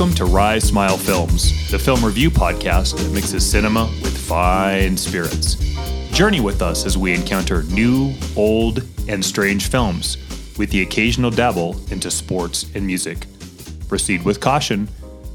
Welcome to Rise Smile Films, the film review podcast that mixes cinema with fine spirits. Journey with us as we encounter new, old, and strange films, with the occasional dabble into sports and music. Proceed with caution,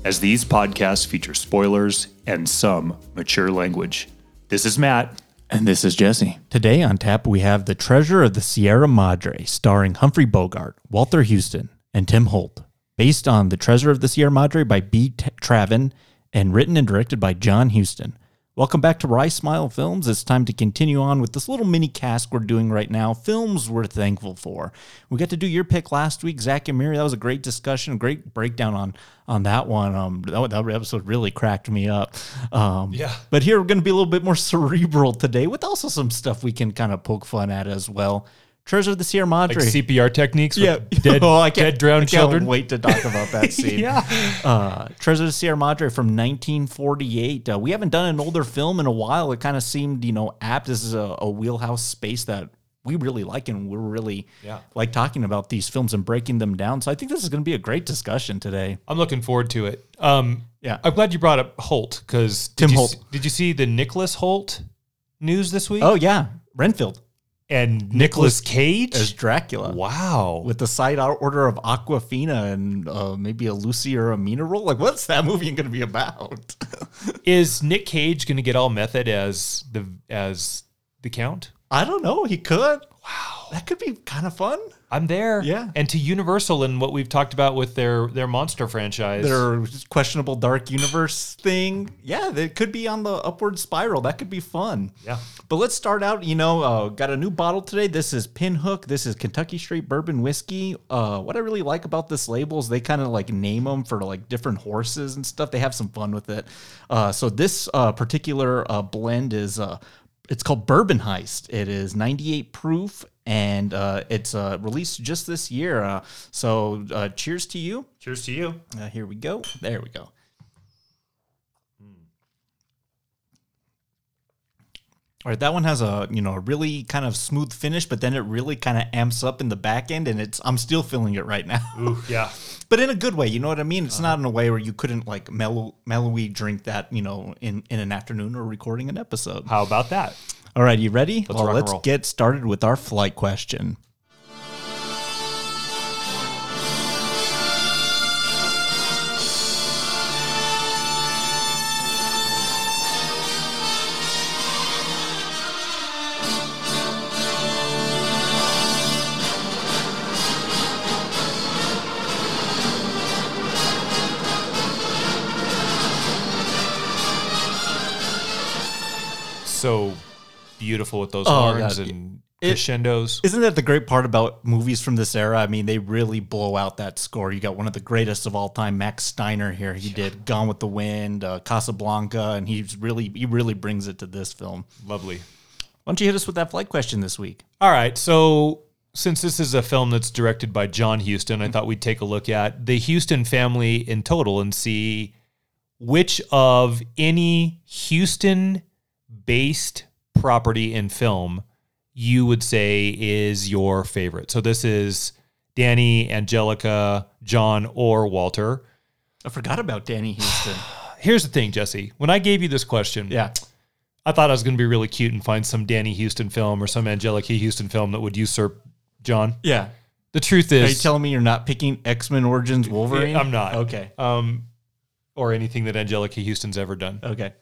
as these podcasts feature spoilers and some mature language. This is Matt. And this is Jesse. Today on tap, we have The Treasure of the Sierra Madre, starring Humphrey Bogart, Walter Huston, and Tim Holt. Based on The Treasure of the Sierra Madre by B. T- Traven and written and directed by John Huston. Welcome back to Rice Smile Films. It's time to continue on with this little mini cast we're doing right now. Films we're thankful for. We got to do your pick last week, Zack and Miri. That was a great discussion, great breakdown on on that one. Um, that, that episode really cracked me up. Um, Yeah. But here we're going to be a little bit more cerebral today, with also some stuff we can kind of poke fun at as well. Treasure of the Sierra Madre. Like CPR techniques Yeah. dead, Oh, I can't- dead drowned I can't children. Wait to talk about that scene. Yeah. Uh, Treasure of the Sierra Madre from 1948. Uh, we haven't done an older film in a while. It kind of seemed, you know, apt. This is a, a wheelhouse space that we really like, and we're really Yeah. like talking about these films and breaking them down. So I think this is going to be a great discussion today. I'm looking forward to it. Um, Yeah. I'm glad you brought up Holt because Tim Holt. Did you see the Nicholas Hoult news this week? Oh yeah, Renfield and Nicolas Cage as Dracula. Wow. With the side order of Awkwafina and uh, maybe a Lucy or a Mina role. Like, what's that movie going to be about? Is Nick Cage going to get all method as the as the Count? I don't know. He could. Wow. That could be kind of fun. I'm there. Yeah. And to Universal and what we've talked about with their their monster franchise. Their questionable dark universe thing. Yeah, they could be on the upward spiral. That could be fun. Yeah. But let's start out. You know, uh, got a new bottle today. This is Pinhook. This is Kentucky Straight Bourbon Whiskey. Uh, what I really like about this label is they kind of like name them for like different horses and stuff. They have some fun with it. Uh, so this uh, particular uh, blend is uh, it's called Bourbon Heist. It is 98 proof and uh, it's uh, released just this year. Uh, so uh, cheers to you. Cheers to you. Uh, here we go. There we go. All right, that one has a you know a really kind of smooth finish, but then it really kind of amps up in the back end, and it's I'm still feeling it right now, Ooh, yeah. but in a good way. You know what I mean? It's not in a way where you couldn't like mellow mellowy drink that you know in in an afternoon or recording an episode. How about that? All right, you ready? Let's well, let's roll. get started with our flight question. Beautiful with those Oh, horns God. and It- crescendos. Isn't that the great part about movies from this era? I mean, they really blow out that score. You got one of the greatest of all time, Max Steiner here. He did Gone with the Wind, uh, Casablanca, and he's really he really brings it to this film. Lovely. Why don't you hit us with that flight question this week? All right. So, since this is a film that's directed by John Huston, I thought we'd take a look at the Huston family in total and see which of any Huston based property in film you would say is your favorite. So, this is Danny, Anjelica, John, or Walter. I forgot about Danny Huston. Here's the thing, Jesse. When I gave you this question, yeah, I thought I was going to be really cute and find some Danny Huston film or some Anjelica Huston film that would usurp John. yeah. The truth is, Are you telling me you're not picking X Men Origins Wolverine? I'm not. Okay. um, or anything that Anjelica Huston's ever done. Okay.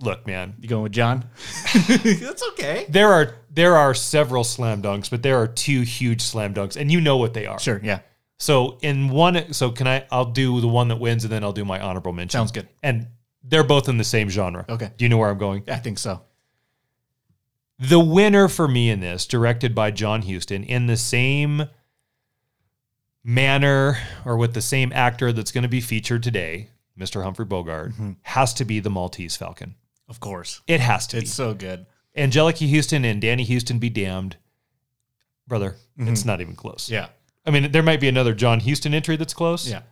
Look, man, You going with John? That's okay. there are there are several slam dunks, but there are two huge slam dunks, and you know what they are. Sure. Yeah. So in one, so can I? I'll do the one that wins, and then I'll do my honorable mention. Sounds good. And they're both in the same genre. Okay. Do you know where I'm going? I think so. The winner for me in this, directed by John Huston, in the same manner or with the same actor that's going to be featured today, Mr. Humphrey Bogart, Mm-hmm. has to be the Maltese Falcon. Of course. It has to It's so good. be. Anjelica Huston and Danny Huston be damned. Brother, it's not even close. Mm-hmm. Yeah. I mean, there might be another John Huston entry that's close. Yeah.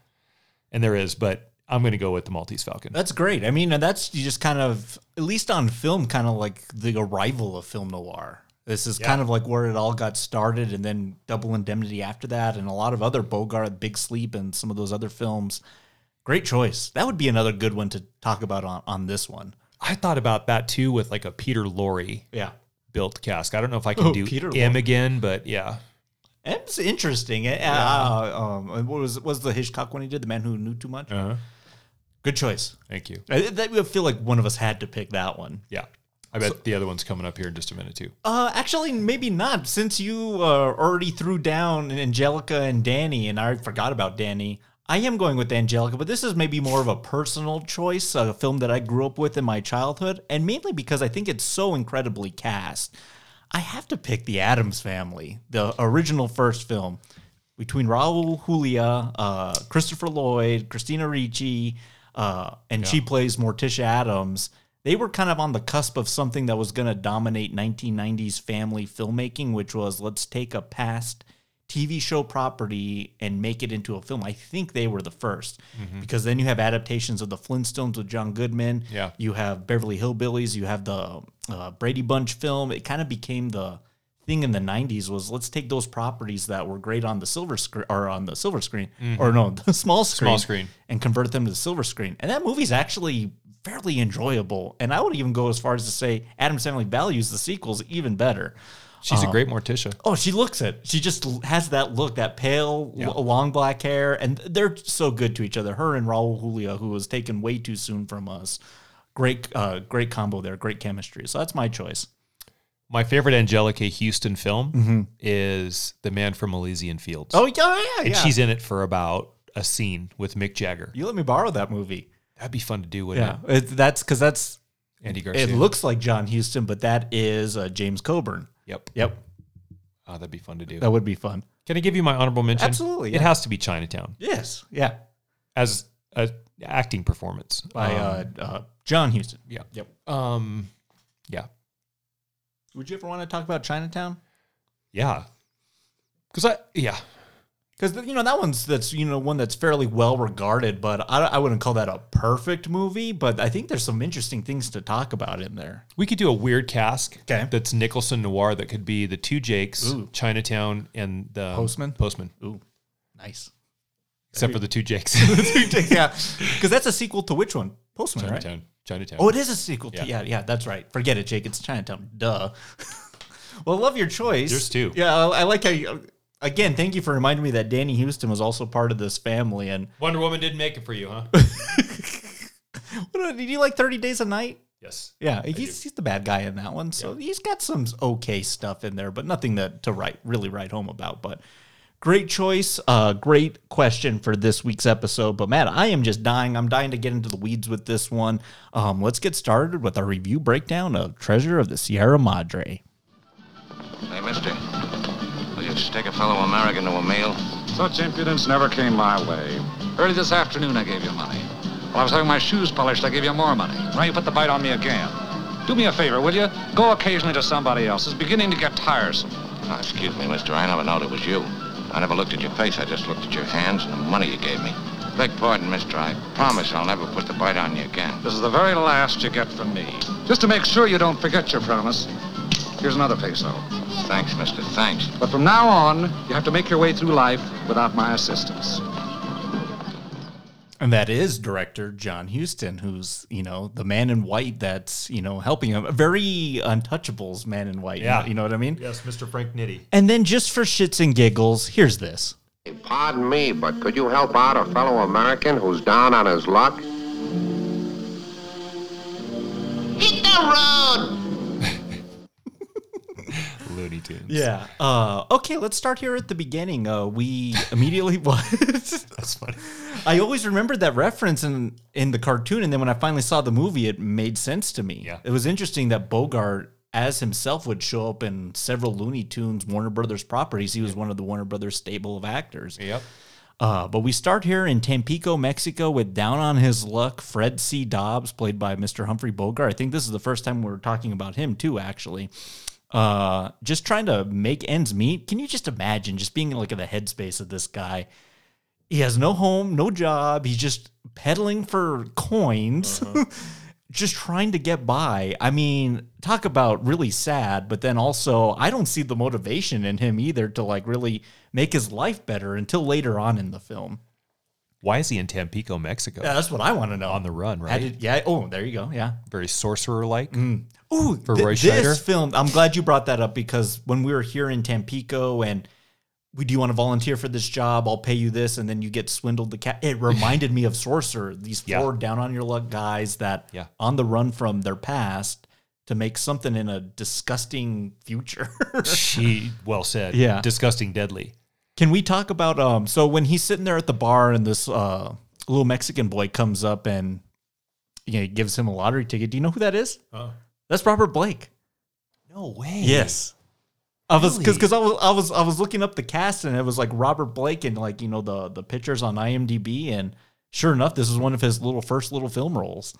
And there is, but I'm going to go with the Maltese Falcon. That's great. I mean, that's you just kind of, at least on film, kind of like the arrival of film noir. This is Yeah. kind of like where it all got started, and then Double Indemnity after that, and a lot of other Bogart, Big Sleep, and some of those other films. Great choice. That would be another good one to talk about on, on this one. I thought about that too with like a Peter Lorre Yeah. built cask. I don't know if I can Oh, do Peter him Lorre. again, but yeah. It's interesting. Uh, um, what was was the Hitchcock one he did? The Man Who Knew Too Much. Uh-huh. Good choice. Thank you. I, that, I feel like one of us had to pick that one. Yeah. I bet the other one's coming up here in just a minute too. Uh, actually, maybe not. Since you uh, already threw down Angelica and Danny, and I forgot about Danny, I am going with Anjelica. But this is maybe more of a personal choice, a film that I grew up with in my childhood, and mainly because I think it's so incredibly cast. I have to pick the Addams Family, the original first film, between Raul Julia, uh, Christopher Lloyd, Christina Ricci, uh, and she plays Morticia Addams. They were kind of on the cusp of something that was going to dominate 1990s family filmmaking, which was let's take a past TV show property and make it into a film. I think they were the 1st because then you have adaptations of the Flintstones with John Goodman. Yeah. You have Beverly Hillbillies. You have the uh, Brady Bunch film. It kind of became the thing in the 90s was let's take those properties that were great on the silver screen or on the silver screen or no the small screen, Small screen. and convert them to the silver screen and that movie's actually fairly enjoyable and i would even go as far as to say adam family values the sequels even better She's a great Morticia. Oh, she looks it. She just has that look, that pale, Yeah. long black hair, and they're so good to each other. Her and Raul Julia, who was taken way too soon from us. Great, uh, great combo there. Great chemistry. So that's my choice. My favorite Anjelica Huston film is The Man from Elysian Fields. Oh yeah, yeah, and she's in it for about a scene with Mick Jagger. You let me borrow that movie. That'd be fun to do, wouldn't Yeah, it? it, that's because that's Andy Garcia. it. Looks like John Huston, but that is uh, James Coburn. Yep. Yep, Oh, that'd be fun to do. that would be fun. Can I give you my honorable mention? Absolutely, It yeah. has to be Chinatown Yes, yeah, as a acting performance by Um, uh, uh, John Huston. yeah. Yep. Um, yeah, Would you ever want to talk about Chinatown? yeah. Because I yeah Because you know that one's that's you know one that's fairly well regarded, but I, I wouldn't call that a perfect movie. But I think there's some interesting things to talk about in there. we could do a weird cask. Okay. That's Nicholson noir. That could be the two Jakes, Ooh. Chinatown, and the um, Postman? Postman. Ooh, nice. Except for the two Jakes. yeah, because that's a sequel to which one? Postman, right? Chinatown. Chinatown. Oh, it is a sequel. To, Yeah. yeah, yeah, that's right. Forget it, Jake. It's Chinatown. Duh. well, I love your choice. Yours too. Yeah, I, I like how. You, again, thank you for reminding me that Danny Huston was also part of this family. And Wonder Woman didn't make it for you, huh? what, did you like Thirty Days a Night? yes. Yeah, he's, he's the bad guy in that one. So he's got some okay stuff in there, but nothing that to write really write home about. But great choice, uh, great question for this week's episode. But Matt, I am just dying. I'm dying to get into the weeds with this one. Um, let's get started with our review breakdown of Treasure of the Sierra Madre. Hey, mister. Will you stick a fellow American to a meal? Such impudence never came my way. Early this afternoon, I gave you money. While I was having my shoes polished, I gave you more money. Now you put the bite on me again. Do me a favor, will you? Go occasionally to somebody else. It's beginning to get tiresome. Oh, excuse me, mister. I never knowed it was you. I never looked at your face. I just looked at your hands and the money you gave me. Beg pardon, mister. I promise I'll never put the bite on you again. This is the very last you get from me. Just to make sure you don't forget your promise, here's another peso. Thanks, mister. Thanks. But from now on, you have to make your way through life without my assistance. And that is director John Huston, who's, you know, the man in white that's, you know, helping him. A very untouchables man in white. you Yeah. know- You know what I mean? Yes, Mr. Frank Nitty. And then just for shits and giggles, here's this. Pardon me, but could you help out a fellow American who's down on his luck? Hit the road! Looney Tunes. Yeah. Uh, okay, let's start here at the beginning. Uh, we immediately what? That's funny. I always remembered that reference in in the cartoon, and then when I finally saw the movie, it made sense to me. Yeah. It was interesting that Bogart, as himself, would show up in several Looney Tunes Warner Brothers properties. He was one of the Warner Brothers stable of actors. Yep. Uh, but we start here in Tampico, Mexico, with down on his luck Fred C. Dobbs, played by Mr. Humphrey Bogart. I think this is the first time we're talking about him too, actually. Uh, just trying to make ends meet. Can you just imagine just being like in the headspace of this guy? He has no home, no job. He's just peddling for coins. just trying to get by. I mean, talk about really sad, but then also I don't see the motivation in him either to like really make his life better until later on in the film. Why is he in Tampico, Mexico? Yeah, that's what I want to know. On the run, right? did- yeah. Oh, there you go. Yeah. Very sorcerer like. Ooh, For th- Roy Scheider? this film. I'm glad you brought that up because when we were here in Tampico and we do you want to volunteer for this job? I'll pay you this, and then you get swindled. The cat. It reminded me of Sorcerer. These Yeah. four down on your luck guys that Yeah. on the run from their past to make something in a disgusting future. She well said. Yeah. Disgusting deadly. Can we talk about um? So when he's sitting there at the bar and this uh little Mexican boy comes up and you know, gives him a lottery ticket. Do you know who that is? That's Robert Blake. No way. Yes. I was because because I was I was I was looking up the cast and it was like Robert Blake and like you know the the pictures on IMDb and sure enough this is one of his little first little film roles.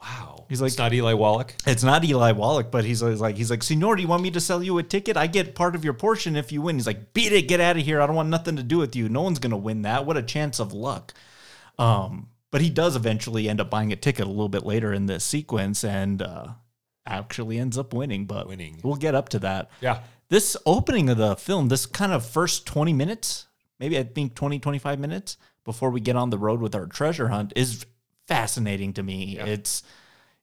Wow. He's like- it's not Eli Wallach. It's not Eli Wallach, but he's like he's like Senor, do you want me to sell you a ticket? I get part of your portion if you win. He's like, beat it, get out of here. I don't want nothing to do with you. No one's gonna win that. What a chance of luck. Um, but he does eventually end up buying a ticket a little bit later in this sequence and uh, actually ends up winning. But Winning. we'll get up to that. Yeah. this opening of the film, this kind of first 20 minutes, maybe I think 20, 25 minutes before we get on the road with our treasure hunt is fascinating to me. It's,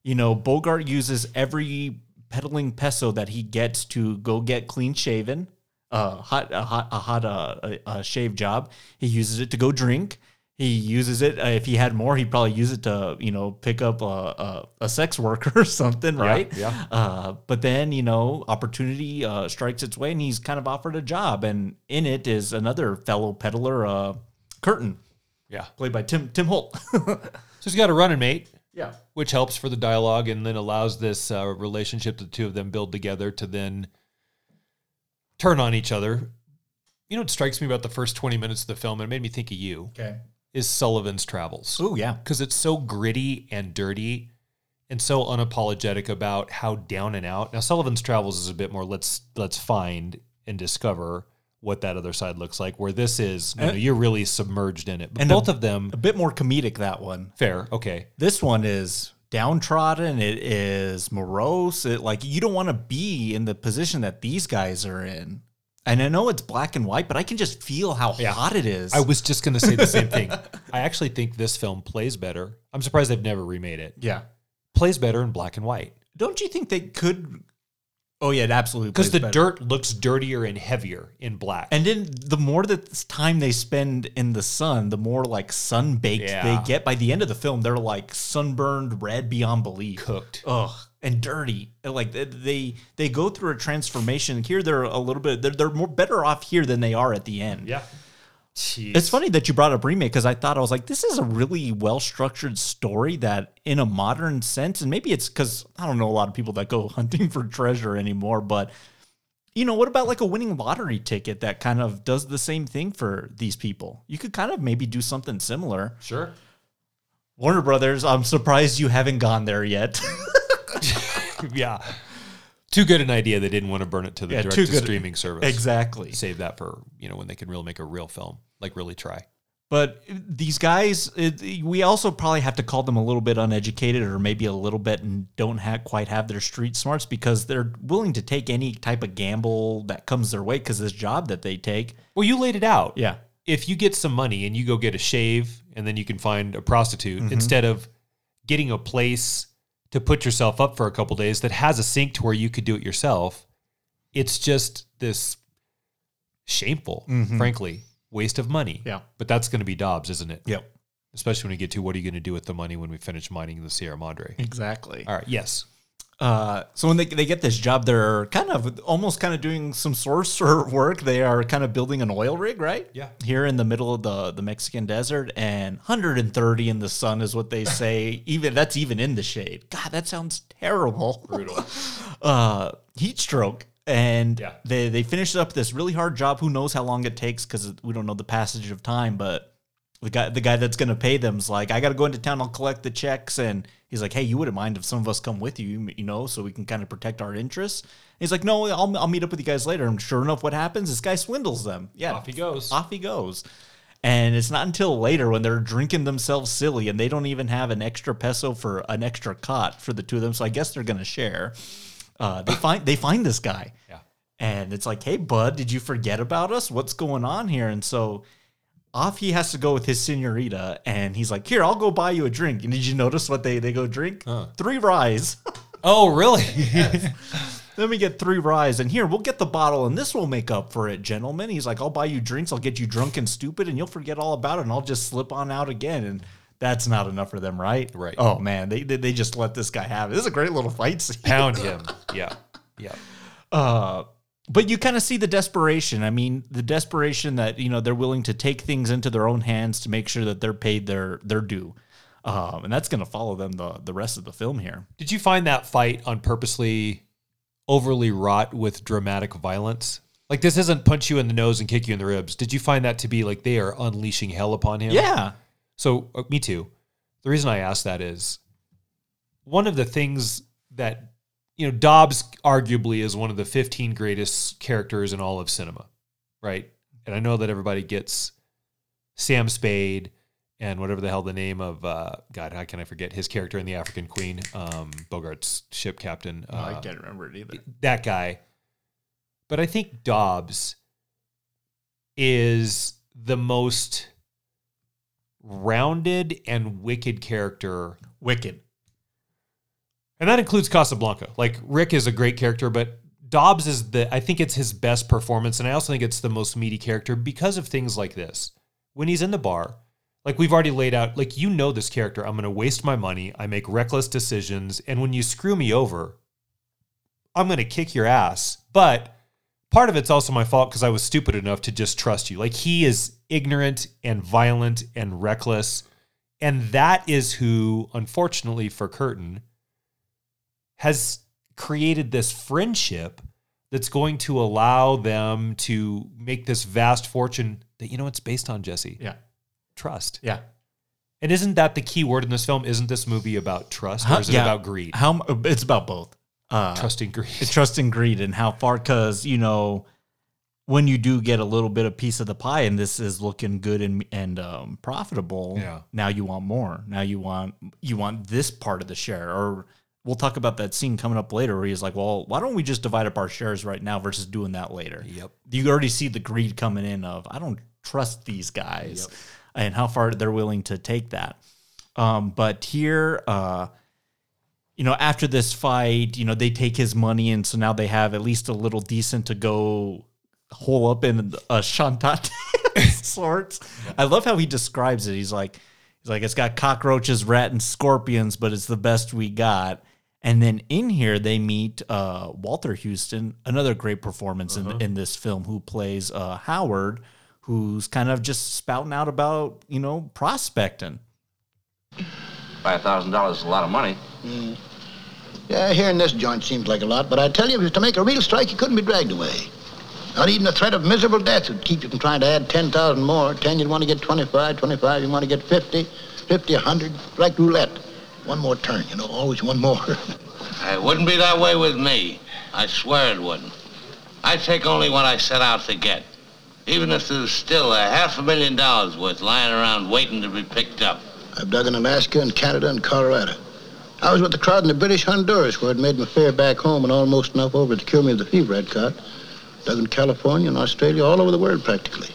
you know, Bogart uses every peddling peso that he gets to go get clean shaven, uh, hot, a hot, a hot, uh, a, a shave job. He uses it to go drink. He uses it. Uh, if he had more, he'd probably use it to, you know, pick up a, a, a sex worker or something, right? yeah. Uh, but then, you know, opportunity uh, strikes its way and he's kind of offered a job. And in it is another fellow peddler, uh, Curtin, Yeah. played by Tim Tim Holt. So he's got a running mate, yeah. which helps for the dialogue and then allows this uh, relationship the two of them build together to then turn on each other. You know what strikes me about the first 20 minutes of the film, and it made me think of you, Okay. Is Sullivan's Travels. Oh, yeah. because it's so gritty and dirty and so unapologetic about how down and out. Now Sullivan's Travels is a bit more let's let's find and discover what that other side looks like. Where this is, you know, you're really submerged in it. But And both a- of them A bit more comedic, that one. fair, okay. This one is downtrodden. It is morose. It like you don't want to be in the position that these guys are in. And I know it's black and white, but I can just feel how hot it is. I was just gonna say the same thing. I actually think this film plays better. I'm surprised they've never remade it. yeah. Plays better in black and white Don't you think they could? Oh yeah, it absolutely. because the better. dirt looks dirtier and heavier in black. And then the more that time they spend in the sun, the more like sun baked Yeah. they get. By the end of the film, they're like sunburned red beyond belief, Cooked. ugh, and dirty. Like they- they go through a transformation. Here they're a little bit they're, they're more better off here than they are at the end. yeah. It's funny that you brought up remake because I thought I was like, this is a really well structured story that, in a modern sense, and maybe it's because I don't know a lot of people that go hunting for treasure anymore, but you know, what about like a winning lottery ticket that kind of does the same thing for these people? You could kind of maybe do something similar. Sure. Warner Brothers, I'm surprised you haven't gone there yet. yeah. Too good an idea. They didn't want to burn it to the Yeah, direct to streaming service. exactly. Save that for you know when they can really make a real film, like really try. But these guys, it, we also probably have to call them a little bit uneducated or maybe a little bit and don't ha- quite have their street smarts because they're willing to take any type of gamble that comes their way because this job that they take. Well, you laid it out. Yeah. If you get some money and you go get a shave and then you can find a prostitute Mm-hmm. instead of getting a place to put yourself up for a couple days that has a sink to where you could do it yourself, it's just this shameful, frankly, waste of money. Mm-hmm. Yeah. But that's going to be Dobbs, isn't it? Yep. Especially when we get to what are you going to do with the money when we finish mining the Sierra Madre? Exactly. All right. Yes. Uh, so when they, they get this job, they're kind of almost kind of doing some sorcerer work. They are kind of building an oil rig, right? Yeah. Here in the middle of the, the Mexican desert, and 130 in the sun is what they say. even that's even in the shade. God, that sounds terrible. Brutal. uh, heat stroke. And Yeah. they they finish up this really hard job. Who knows how long it takes because we don't know the passage of time, but the guy the guy that's gonna pay them's like, I gotta go into town, I'll collect the checks, and he's like, Hey, you wouldn't mind if some of us come with you, you know, so we can kind of protect our interests. And he's like, No, I'll I'll meet up with you guys later. And sure enough, what happens? This guy swindles them. Yeah, Off he goes. Off he goes. And it's not until later when they're drinking themselves silly and they don't even have an extra peso for an extra cot for the two of them. So I guess they're gonna share. Uh, they find they find this guy. Yeah. And it's like, hey bud, did you forget about us? What's going on here? And so off he has to go with his senorita, and he's like, "Here, I'll go buy you a drink." And did you notice what they they go drink? Three ryes. Oh, really? then we get three ryes, and here we'll get the bottle, and this will make up for it, gentlemen. He's like, "I'll buy you drinks, I'll get you drunk and stupid, and you'll forget all about it, and I'll just slip on out again." And that's not enough for them, right? Right. Oh man, they they, they just let this guy have it. This is a great little fight scene. Pound him. Yeah. Yeah. Uh, but you kind of see the desperation. I mean, the desperation that you know they're willing to take things into their own hands to make sure that they're paid their their due, um, and that's going to follow them the the rest of the film here. Did you find that fight on purposely overly wrought with dramatic violence? Like this isn't punch you in the nose and kick you in the ribs. Did you find that to be like they are unleashing hell upon him? Yeah, So uh, me too. The reason I ask that is one of the things that you know Dobbs arguably is one of the 15 greatest characters in all of cinema, right? And I know that everybody gets Sam Spade and whatever the hell the name of uh, God, how can I forget his character in the African Queen, um, Bogart's ship captain. Oh, I uh, can't remember it either. that guy. But I think Dobbs is the most rounded and wicked character. Wicked. And that includes Casablanca. Like Rick is a great character, but Dobbs is the I think it's his best performance and I also think it's the most meaty character because of things like this. When he's in the bar, like we've already laid out, like you know this character, I'm going to waste my money, I make reckless decisions, and when you screw me over, I'm going to kick your ass. But part of it's also my fault because I was stupid enough to just trust you. Like he is ignorant and violent and reckless. And that is who, unfortunately for Curtin, has created this friendship that's going to allow them to make this vast fortune that, you know, it's based on, Jesse. Yeah. Trust. Yeah. And isn't that the key word in this film? Isn't this movie about trust or is it Yeah. about greed? How it's about both. Uh, Trust and greed. It's trust and greed and how far because you know when you do get a little bit of piece of the pie and this is looking good and and um, profitable Yeah. now you want more now you want you want this part of the share or we'll talk about that scene coming up later where he's like well why don't we just divide up our shares right now versus doing that later Yep. you already see the greed coming in of i don't trust these guys and how far they're willing to take that um, but here uh, you know, after this fight, you know, they take his money, and so now they have at least a little decent to go hole up in a shantate sorts. I love how he describes it. He's like, he's like, it's got cockroaches, rat, and scorpions, but it's the best we got. And then in here they meet uh, Walter Huston, another great performance in in this film, who plays uh, Howard, who's kind of just spouting out about you know prospecting. Five thousand dollars is a lot of money. Yeah, here in this joint seems like a lot, but I tell you, if you was to make a real strike, you couldn't be dragged away. Not even the threat of miserable death would keep you from trying to add 10,000 more. 10, you'd want to get 25, 25, you want to get 50, 50, 100, like roulette. One more turn, you know, always one more. It wouldn't be that way with me. I swear it wouldn't. I take only what I set out to get. Even if there's still a half a million dollars worth lying around waiting to be picked up. I've dug in Alaska and Canada and Colorado. I was with the crowd in the British Honduras where it made my fare back home and almost enough over to cure me of the fever I'd caught. Dug in California and Australia, all over the world practically.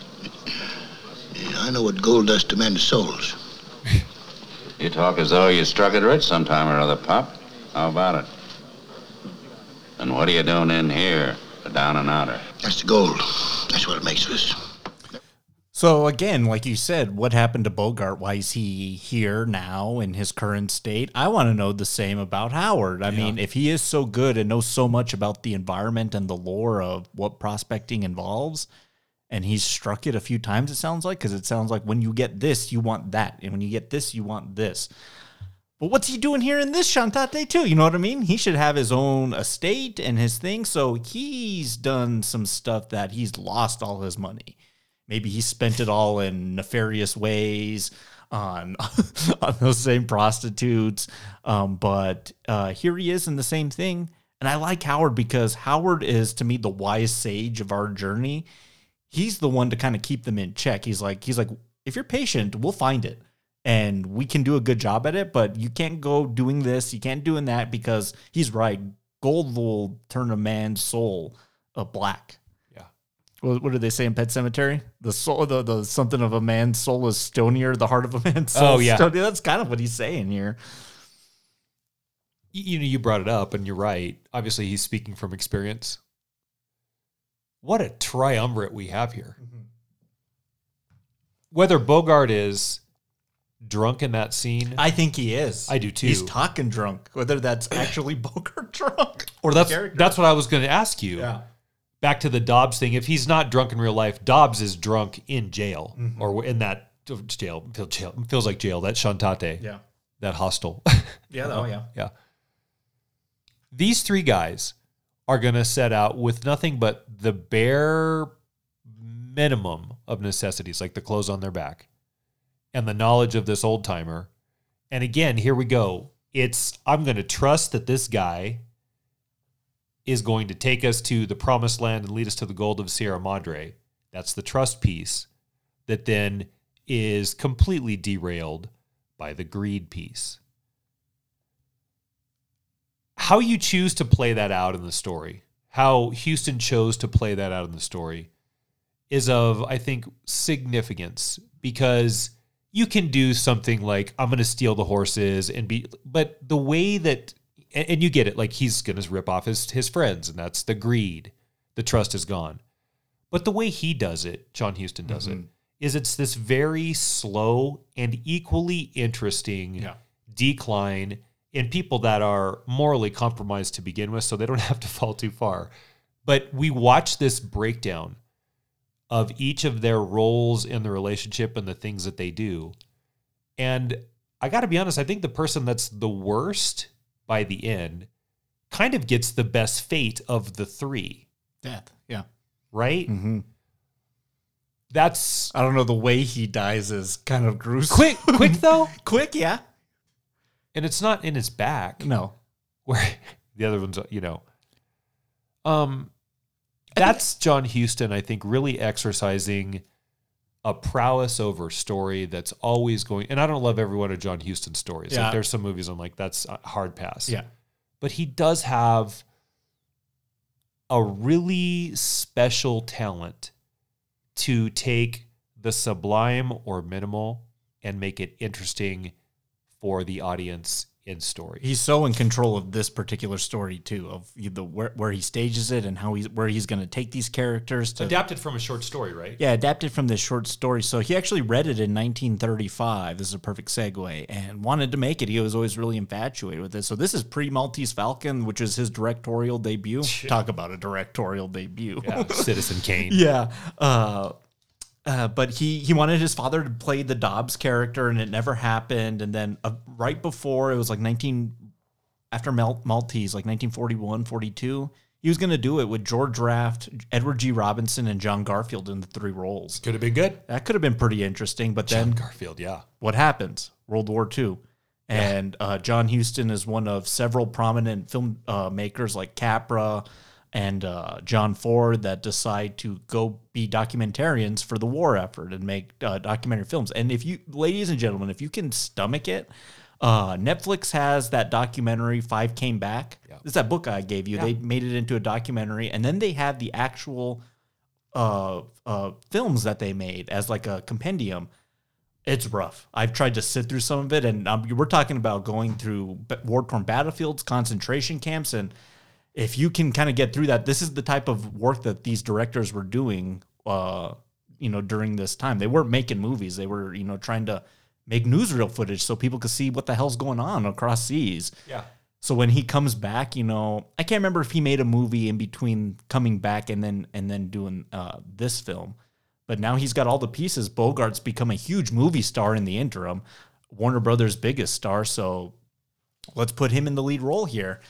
Yeah, I know what gold does to men's souls. You talk as though you struck it rich sometime or other, Pop. How about it? And what are you doing in here, a down and outer? That's the gold. That's what it makes us. So again, like you said, what happened to Bogart? Why is he here now in his current state? I want to know the same about Howard. I mean, if he is so good and knows so much about the environment and the lore of what prospecting involves, and he's struck it a few times, it sounds like, because it sounds like when you get this, you want that, and when you get this, you want this. But what's he doing here in this Shantate too? You know what I mean? He should have his own estate and his thing. So he's done some stuff that he's lost all his money. Maybe he spent it all in nefarious ways on on those same prostitutes. Um, but uh, here he is in the same thing. And I like Howard because Howard is to me the wise sage of our journey. He's the one to kind of keep them in check. He's like he's like if you're patient, we'll find it and we can do a good job at it. But you can't go doing this, you can't doing that because he's right. Gold will turn a man's soul uh, black. Yeah. What, what did they say in Pet Sematary? The soul, the, the something of a man's soul is stonier. The heart of a man's soul. Oh, yeah. stonier. That's kind of what he's saying here. you, you know, you brought it up, and you're right. Obviously, he's speaking from experience. What a triumvirate we have here. Mm-hmm. Whether Bogart is drunk in that scene, I think he is. I do too. He's talking drunk. Whether that's actually Bogart drunk or that's character. that's what I was going to ask you. Yeah. Back to the Dobbs thing. If he's not drunk in real life, Dobbs is drunk in jail mm-hmm. or in that jail. Jail feels like jail. That Chantate. Yeah. That hostel. Yeah. Oh yeah. Yeah. These three guys are going to set out with nothing but the bare minimum of necessities, like the clothes on their back and the knowledge of this old timer. And again, here we go. It's, I'm going to trust that this guy is going to take us to the promised land and lead us to the gold of Sierra Madre. That's the trust piece that then is completely derailed by the greed piece how you choose to play that out in the story, how Huston chose to play that out in the story, is of, I think, significance because you can do something like, I'm going to steal the horses and be, but the way that, and you get it, like he's going to rip off his, his friends, and that's the greed. The trust is gone. But the way he does it, John Huston does it, mm-hmm. is it's this very slow and equally interesting Yeah. decline in people that are morally compromised to begin with, so they don't have to fall too far. But we watch this breakdown of each of their roles in the relationship and the things that they do. And I got to be honest, I think the person that's the worst by the end kind of gets the best fate of the three, Death. Yeah. right? Mm-hmm. That's I don't know. The way he dies is kind of gruesome. quick, quick though. quick. Yeah. And it's not in his back. No. where the other ones, you know. Um, that's John Huston, I think, really exercising a prowess over story that's always going. And I don't love every one of John Huston's stories. Yeah. Like there's some movies I'm like, that's a hard pass. Yeah. but he does have a really special talent to take the sublime or minimal and make it interesting for the audience in story. He's so in control of this particular story too, of the where, where he stages it and how he's where he's going to take these characters to. Adapted from a short story, right? Yeah, adapted from this short story. So he actually read it in 1935. This is a perfect segue, and wanted to make it. He was always really infatuated with it. So this is pre Maltese Falcon, which is his directorial debut. Talk about a directorial debut. Yeah, Citizen Kane. yeah. Uh, uh, but he he wanted his father to play the Dobbs character, and it never happened. And then uh, right before it was like 19 after Mal- Maltese, like 1941, 42, he was going to do it with George Raft, Edward G. Robinson, and John Garfield in the three roles. Could have been good. That could have been pretty interesting. But John then Garfield, yeah. what happens? World War II. And uh, John Huston is one of several prominent film uh, makers like Capra and uh, John Ford that decide to go be documentarians for the war effort and make uh, documentary films. And if you, ladies and gentlemen, if you can stomach it, uh, Netflix has that documentary Five Came Back. It's that book I gave you. They made it into a documentary, and then they have the actual uh, uh, films that they made as like a compendium it's rough. I've tried to sit through some of it, and um, we're talking about going through war torn battlefields, concentration camps, and if you can kind of get through that, this is the type of work that these directors were doing. Uh, you know, during this time, they weren't making movies; they were, you know, trying to make newsreel footage so people could see what the hell's going on across seas. Yeah. So when he comes back, you know, I can't remember if he made a movie in between coming back and then and then doing uh, this film, but now he's got all the pieces. Bogart's become a huge movie star in the interim, Warner Brothers' biggest star. So let's put him in the lead role here.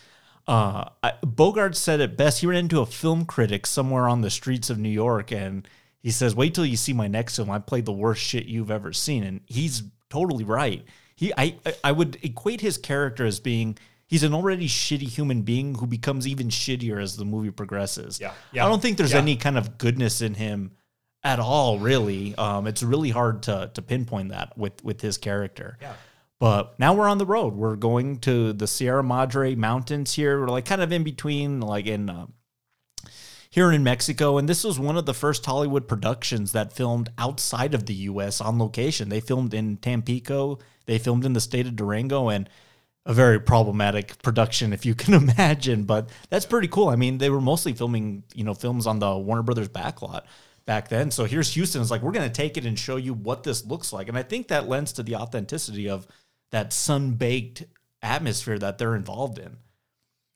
Uh, I, Bogart said it best. He ran into a film critic somewhere on the streets of New York, and he says, "Wait till you see my next film. I played the worst shit you've ever seen," and he's totally right. He, I, I- would equate his character as being he's an already shitty human being who becomes even shittier as the movie progresses. Yeah, yeah, I don't think there's yeah. any kind of goodness in him at all, really. Um, it's really hard to to pinpoint that with with his character. Yeah. But now we're on the road. We're going to the Sierra Madre Mountains here. We're like kind of in between, like in uh, here in Mexico. And this was one of the first Hollywood productions that filmed outside of the U.S. on location. They filmed in Tampico. They filmed in the state of Durango, and a very problematic production, if you can imagine. But that's pretty cool. I mean, they were mostly filming, you know, films on the Warner Brothers backlot back then. So here's Huston. It's like we're going to take it and show you what this looks like, and I think that lends to the authenticity of that sun baked atmosphere that they're involved in.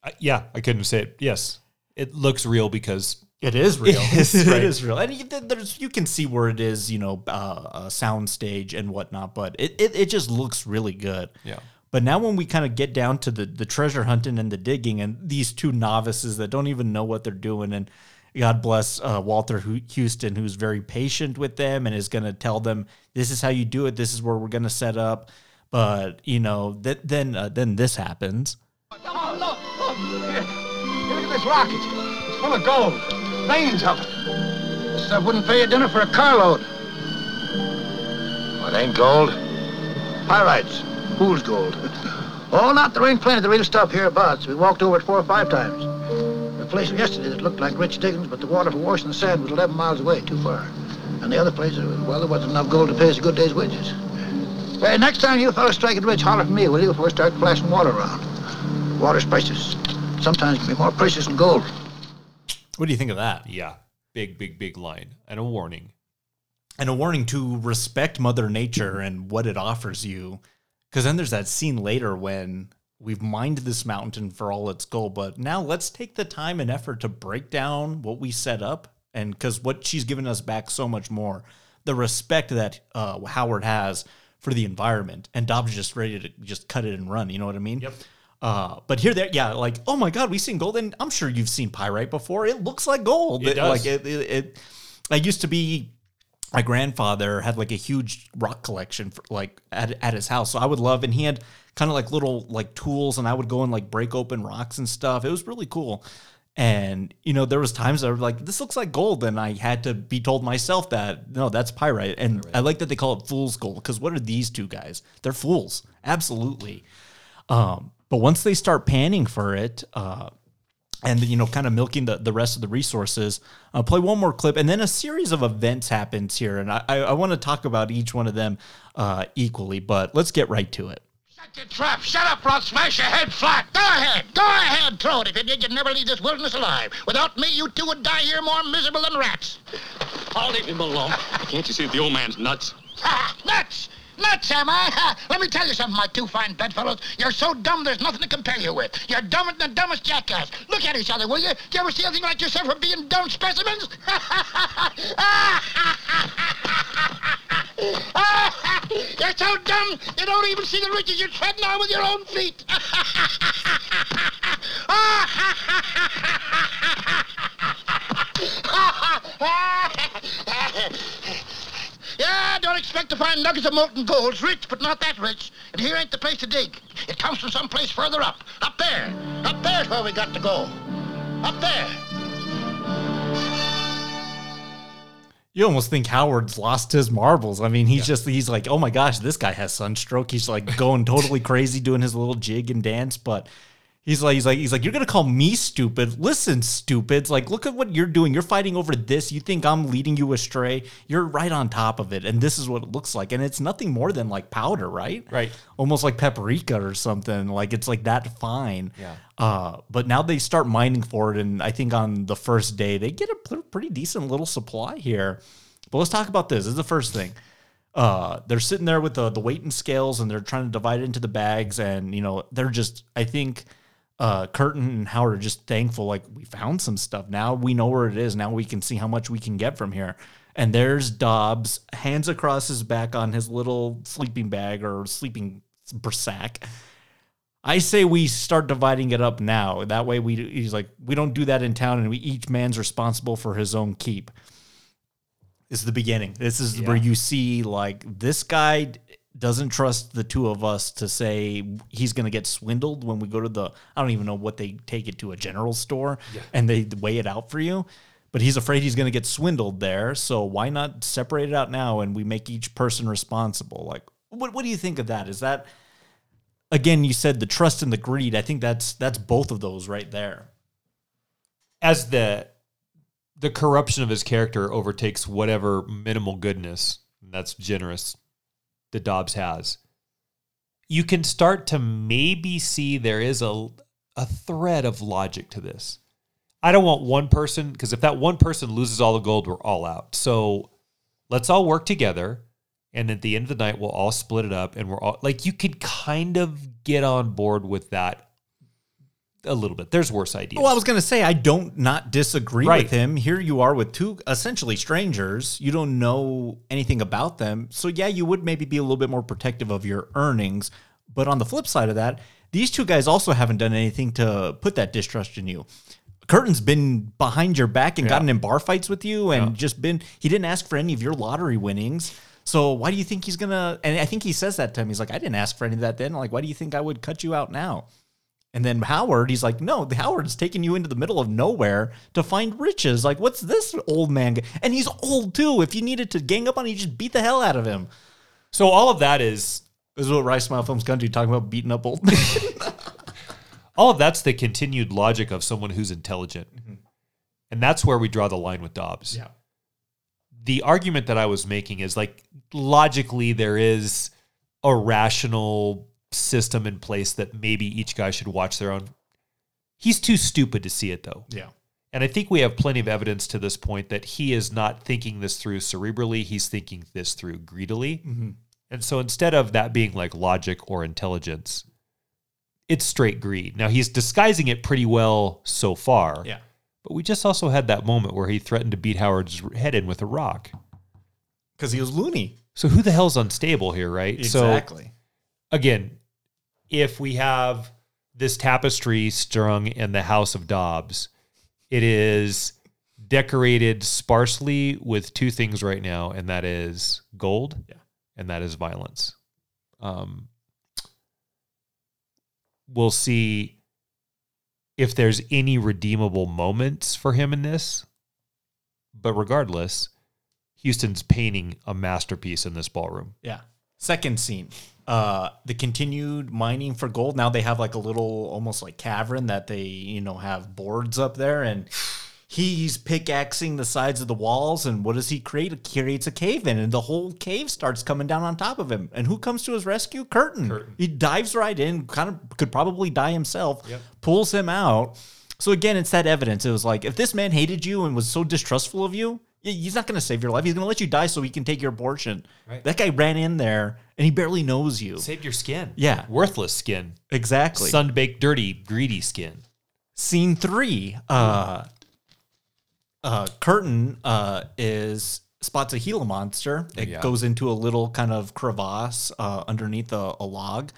Uh, yeah, I couldn't say it. Yes, it looks real because It is real. It is, right. is real, and you, there's you can see where it is, you know, uh, a sound stage and whatnot. But it, it it just looks really good. Yeah. But now when we kind of get down to the the treasure hunting and the digging, and these two novices that don't even know what they're doing, and God bless uh, Walter Huston, who's very patient with them and is going to tell them this is how you do it. This is where we're going to set up. But you know, th- then uh, then this happens. Oh, look! Look! Here. Here, look at this rocket. It's full of gold. Veins of it. This stuff wouldn't pay a dinner for a carload. Well, it ain't gold. Pyrites. Fool's gold. oh, not there ain't plenty of the real stuff hereabouts. We walked over it four or five times. The place yesterday that looked like rich diggings, but the water for washing the sand was 11 miles away, too far. And the other place, uh, well, there wasn't enough gold to pay us a good day's wages. Hey, next time you fellas strike it rich, holler for me, will you, before we start flashing water around? Water's precious. Sometimes it can be more precious than gold. What do you think of that? yeah, big, big, big line and a warning. and a warning to respect Mother Nature and what it offers you. Because then there's that scene later when we've mined this mountain for all its gold, but now let's take the time and effort to break down what we set up. And because what she's given us back so much more, the respect that uh, Howard has for the environment, and Dobbs just ready to just cut it and run. You know what I mean? Yep. Uh, but here, there, yeah, like, oh my God, we've seen gold, and I'm sure you've seen pyrite before. It looks like gold. It does. Like it, it, it I used to be my grandfather had like a huge rock collection for, like at, at his house so i would love and he had kind of like little like tools and i would go and like break open rocks and stuff it was really cool and you know there was times i was like this looks like gold and i had to be told myself that no that's pyrite. And i like that they call it fool's gold because what are these two guys? They're fools. Absolutely. Um, but once they start panning for it uh, and you know kind of milking the, the rest of the resources uh, play one more clip and then a series of events happens here and i, I, I want to talk about each one of them uh, equally but let's get right to it Shut your trap. Shut up, or I'll smash your head flat. Go ahead. Go ahead. Throw it. If you did, you'd never leave this wilderness alive. Without me, you two would die here more miserable than rats. I'll leave him alone. Can't you see the old man's nuts? Ha! Nuts! Nuts, am I? Let me tell you something, my two fine bedfellows. You're so dumb there's nothing to compare you with. You're dumber than the dumbest jackass. Look at each other, will you? Do you ever see anything like yourself for being dumb specimens? You're so dumb, you don't even see the ridges you're treading on with your own feet. Yeah, don't expect to find nuggets of molten gold. It's rich, but not that rich. And here ain't the place to dig. It comes from someplace further up. Up there. Up there's where we got to go. Up there. you almost think howard's lost his marbles i mean he's just he's like oh my gosh this guy has sunstroke he's like going totally crazy doing his little jig and dance but He's like, he's like, he's like, you're gonna call me stupid. Listen, stupids. Like, look at what you're doing. You're fighting over this. You think I'm leading you astray? You're right on top of it, and this is what it looks like. And it's nothing more than like powder, right? Right. Almost like paprika or something. Like it's like that fine. Yeah. Uh, but now they start mining for it, and I think on the first day they get a pretty decent little supply here. But let's talk about this. This is the first thing uh, they're sitting there with the the weight and scales, and they're trying to divide it into the bags, and you know they're just. I think uh, Curtin and Howard are just thankful, like we found some stuff. Now we know where it is. Now we can see how much we can get from here. And there's Dobbs, hands across his back on his little sleeping bag or sleeping sack. I say we start dividing it up now. That way, we he's like we don't do that in town, and we each man's responsible for his own keep. This is the beginning. This is where you see like this guy doesn't trust the two of us to say he's going to get swindled when we go to the I don't even know what they take it to a general store and they weigh it out for you. but he's afraid he's going to get swindled there. So why not separate it out now and we make each person responsible? Like, what what do you think of that? Is that again? You said the trust and the greed. I think that's that's both of those right there. As the the corruption of his character overtakes whatever minimal goodness that's generous that Dobbs has, you can start to maybe see there is a a thread of logic to this. I don't want one person because if that one person loses all the gold, we're all out. So let's all work together, and at the end of the night, we'll all split it up, and we're all like you could kind of get on board with that a little bit. There's worse ideas. Well, I was going to say I don't not disagree Right. with him. Here you are with two essentially strangers. You don't know anything about them. So yeah, you would maybe be a little bit more protective of your earnings, but on the flip side of that, these two guys also haven't done anything to put that distrust in you. Curtin's been behind your back and gotten in bar fights with you and just been he didn't ask for any of your lottery winnings. So why do you think he's gonna and I think he says that to him. He's like, I didn't ask for any of that then. Like, why do you think I would cut you out now? And then Howard, he's like, no, the Howard's taking you into the middle of nowhere to find riches. Like, what's this old man? And he's old too. If you needed to gang up on him, you just beat the hell out of him. so all of that is This is what Rice Smile Films Country talking about beating up old men. all of that's the continued logic of someone who's intelligent. Mm-hmm. And that's where we draw the line with Dobbs. Yeah. The argument that I was making is like logically there is a rational system in place that maybe each guy should watch their own. He's too stupid to see it though. yeah. And I think we have plenty of evidence to this point that he is not thinking this through cerebrally, he's thinking this through greedily. Mm-hmm. And so instead of that being like logic or intelligence, it's straight greed. Now he's disguising it pretty well so far. Yeah. But we just also had that moment where he threatened to beat Howard's head in with a rock. Because he was loony. So who the hell's unstable here, right? Exactly. So again, if we have this tapestry strung in the House of Dobbs, it is decorated sparsely with two things right now, and that is gold, Yeah. and that is violence. Um, we'll see if there's any redeemable moments for him in this, but regardless, Huston's painting a masterpiece in this ballroom. Yeah. Second scene. Uh the continued mining for gold. Now they have like a little almost like cavern that they, you know, have boards up there and he's pickaxing the sides of the walls and what does he create? He creates a cave in and the whole cave starts coming down on top of him. And who comes to his rescue? Curtin. He dives right in, kind of could probably die himself, pulls him out. So again, it's that evidence. It was like if this man hated you and was so distrustful of you, he's not going to save your life. He's going to let you die so he can take your abortion. Right. That guy ran in there and he barely knows you. Saved your skin. Yeah. Worthless skin. Exactly. Sun-baked, dirty, greedy skin. Scene three. Uh, uh, Curtin uh, is spots a Gila monster. It Yeah. goes into a little kind of crevasse uh, underneath a, a log,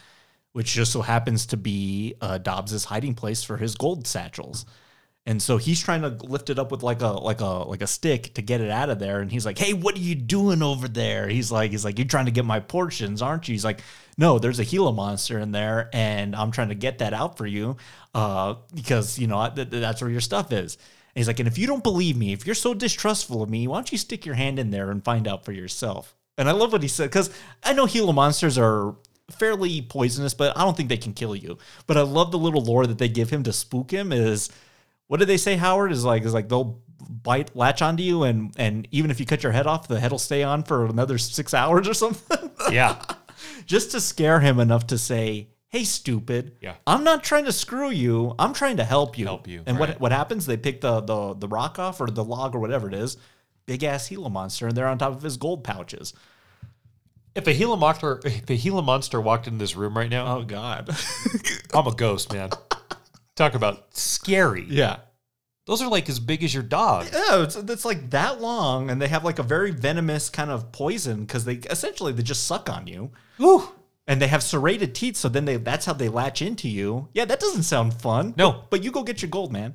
which just so happens to be uh, Dobbs's hiding place for his gold satchels. And so he's trying to lift it up with like a like a like a stick to get it out of there. And he's like, "Hey, what are you doing over there?" He's like, "He's like, you're trying to get my portions, aren't you?" He's like, "No, there's a Gila monster in there, and I'm trying to get that out for you, uh, because you know th- th- that's where your stuff is." And he's like, "And if you don't believe me, if you're so distrustful of me, why don't you stick your hand in there and find out for yourself?" And I love what he said because I know Gila monsters are fairly poisonous, but I don't think they can kill you. But I love the little lore that they give him to spook him. Is what did they say? Howard is like is like they'll bite latch onto you, and and even if you cut your head off, the head will stay on for another six hours or something, Yeah. just to scare him enough to say. Hey, stupid! Yeah. I'm not trying to screw you. I'm trying to help you. Help you, And right. what what happens? They pick the the the rock off or the log or whatever it is. Big ass Gila monster, and they're on top of his gold pouches. if a Gila monster, if a Gila monster walked in this room right now, Oh God. I'm a ghost, man. Talk about scary. yeah. Those are like as big as your dog. Yeah, it's, it's like that long, and they have like a very venomous kind of poison because they essentially they just suck on you, Whew. and they have serrated teeth. So then they that's how they latch into you. Yeah, that doesn't sound fun. No. but, but you go get your gold, man.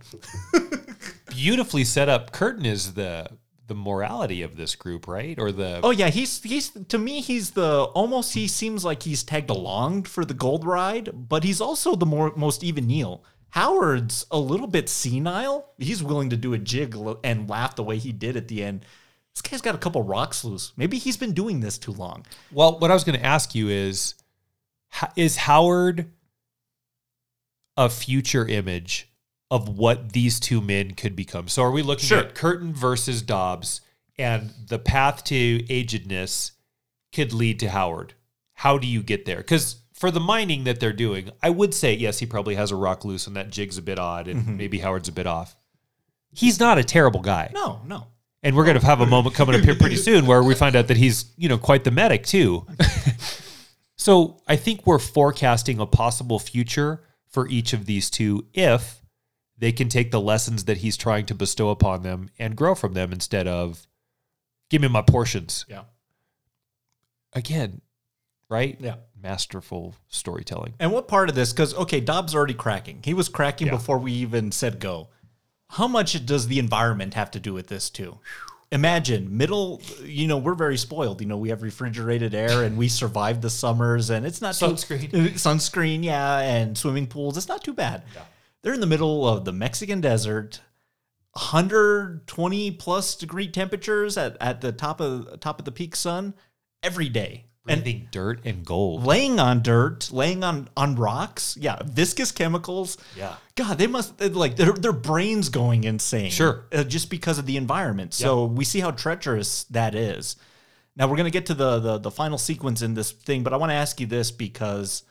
Beautifully set up. Curtin is the the morality of this group, right? Or the Oh yeah, he's he's to me he's the almost he seems like he's tagged along for the gold ride, but he's also the more most even Neil Howard's a little bit senile. He's willing to do a jig and laugh the way he did at the end. This guy's got a couple rocks loose. Maybe he's been doing this too long. Well, what I was going to ask you is is Howard a future image of what these two men could become? So are we looking Sure. at Curtin versus Dobbs and the path to agedness could lead to Howard? How do you get there? Because for the mining that they're doing, I would say, yes, he probably has a rock loose and that jig's a bit odd and mm-hmm. maybe Howard's a bit off. He's not a terrible guy. No, no. And we're going to have a moment coming up here pretty soon where we find out that he's, you know, quite the medic too. so I think we're forecasting a possible future for each of these two if they can take the lessons that he's trying to bestow upon them and grow from them instead of give me my portions. Yeah. Again, right? Yeah. Masterful storytelling. And what part of this? Because okay, Dobbs already cracking. He was cracking Yeah. before we even said go. How much does the environment have to do with this too? Imagine middle. You know, we're very spoiled. You know, we have refrigerated air and we survived the summers, and it's not too- Sunscreen. sunscreen, yeah, and swimming pools. It's not too bad. They're in the middle of the Mexican desert. 120 plus degree temperatures at, at the top of top of the peak sun every day. And Breathing dirt and gold. laying on dirt, laying on on rocks. Yeah, viscous chemicals. Yeah. God, they must like their their brains going insane. Sure. uh, just because of the environment. So we see how treacherous that is. Now we're gonna get to the the, the final sequence in this thing, but I want to ask you this because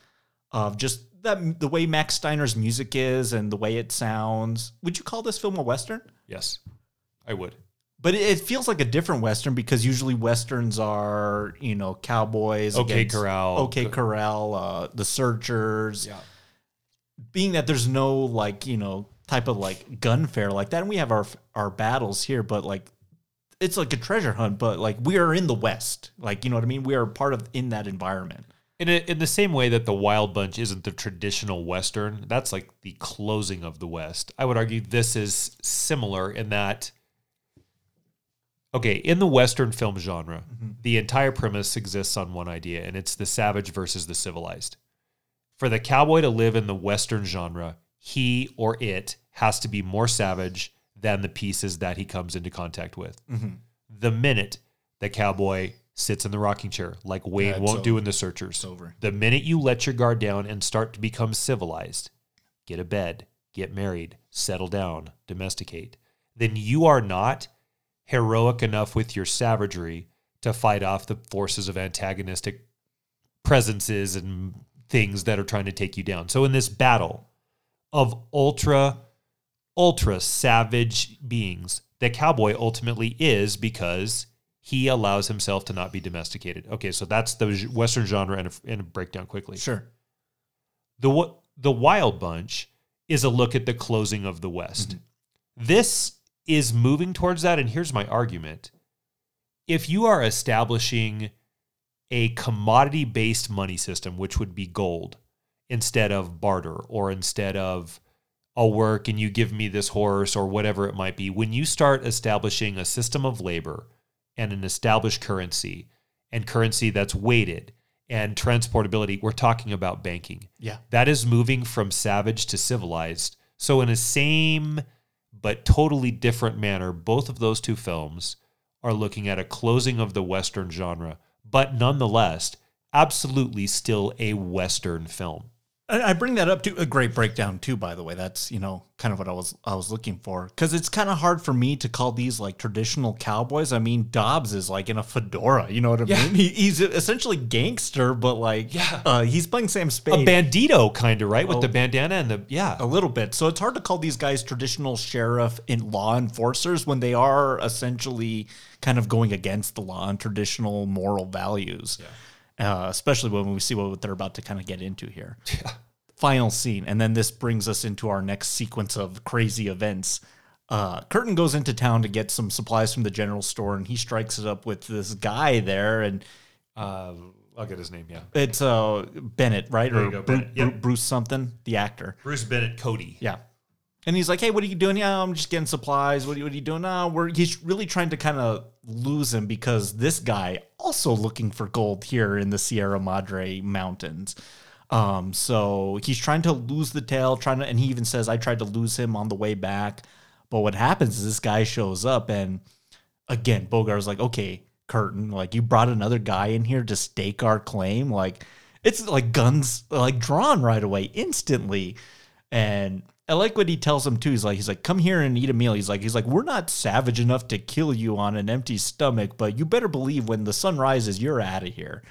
of just that the way Max Steiner's music is and the way it sounds. Would you call this film a western? Yes, I would. But it- feels like a different western because usually westerns are, you know, cowboys. OK Corral. OK Corral, uh, the Searchers. Yeah. Being that there's no like, you know, type of like gunfare like that, and we have our our battles here, but like it's like a treasure hunt, but like we are in the West. Like, you know what I mean? We are part of in that environment. In, a, in the same way that the Wild Bunch isn't the traditional Western, that's like the closing of the West. I would argue this is similar in that, okay, in the Western film genre, the entire premise exists on one idea, and it's the savage versus the civilized. For the cowboy to live in the Western genre, he or it has to be more savage than the pieces that he comes into contact with. The minute the cowboy sits in the rocking chair, like Wayne Yeah, won't do in The Searchers, over. the minute you let your guard down and start to become civilized, get a bed, get married, settle down, domesticate, then you are not heroic enough with your savagery to fight off the forces of antagonistic presences and things that are trying to take you down. So in this battle of ultra ultra savage beings, the cowboy ultimately is because he allows himself to not be domesticated. Okay, so that's the western genre and a, and a breakdown quickly. Sure. The wa- the Wild Bunch is a look at the closing of the West. Mm-hmm. This is moving towards that, and here's my argument: if you are establishing a commodity based money system, which would be gold, instead of barter or instead of I'll work and you give me this horse or whatever it might be, when you start establishing a system of labor and an established currency and currency that's weighted and transportability, we're talking about banking. Yeah. That is moving from savage to civilized. So, in a same but totally different manner, both of those two films are looking at a closing of the Western genre, but nonetheless, absolutely still a Western film. I bring that up to a great breakdown too. By the way, that's you know kind of what I was I was looking for because it's kind of hard for me to call these like traditional cowboys. I mean, Dobbs is like in a fedora. You know what I mean? He, he's essentially gangster, but like Yeah. uh, he's playing Sam Spade, A bandito kind of, right? With Oh. the bandana and the, yeah. a little bit. So it's hard to call these guys traditional sheriff and law enforcers when they are essentially kind of going against the law and traditional moral values. Uh, especially when we see what they're about to kind of get into here. Final scene, and then this brings us into our next sequence of crazy events. Uh, Curtin goes into town to get some supplies from the general store, and he strikes it up with this guy there, and Uh, I'll get his name, yeah. it's uh, Bennett, right? There or you go, Bennett, yep. Bruce something, the actor. Bruce Bennett Cody. Yeah. And he's like, "Hey, what are you doing? Yeah, I'm just getting supplies. What are you, what are you doing? No, we're." He's really trying to kind of lose him because this guy also looking for gold here in the Sierra Madre Mountains. Um, so he's trying to lose the tail, trying to, and he even says, "I tried to lose him on the way back." But what happens is this guy shows up, and again, Bogart's like, "Okay, Curtin, like you brought another guy in here to stake our claim, like." It's like guns like drawn right away instantly. And I like what he tells him too. He's like, he's like, come here and eat a meal. He's like, he's like, we're not savage enough to kill you on an empty stomach, but you better believe when the sun rises, you're out of here.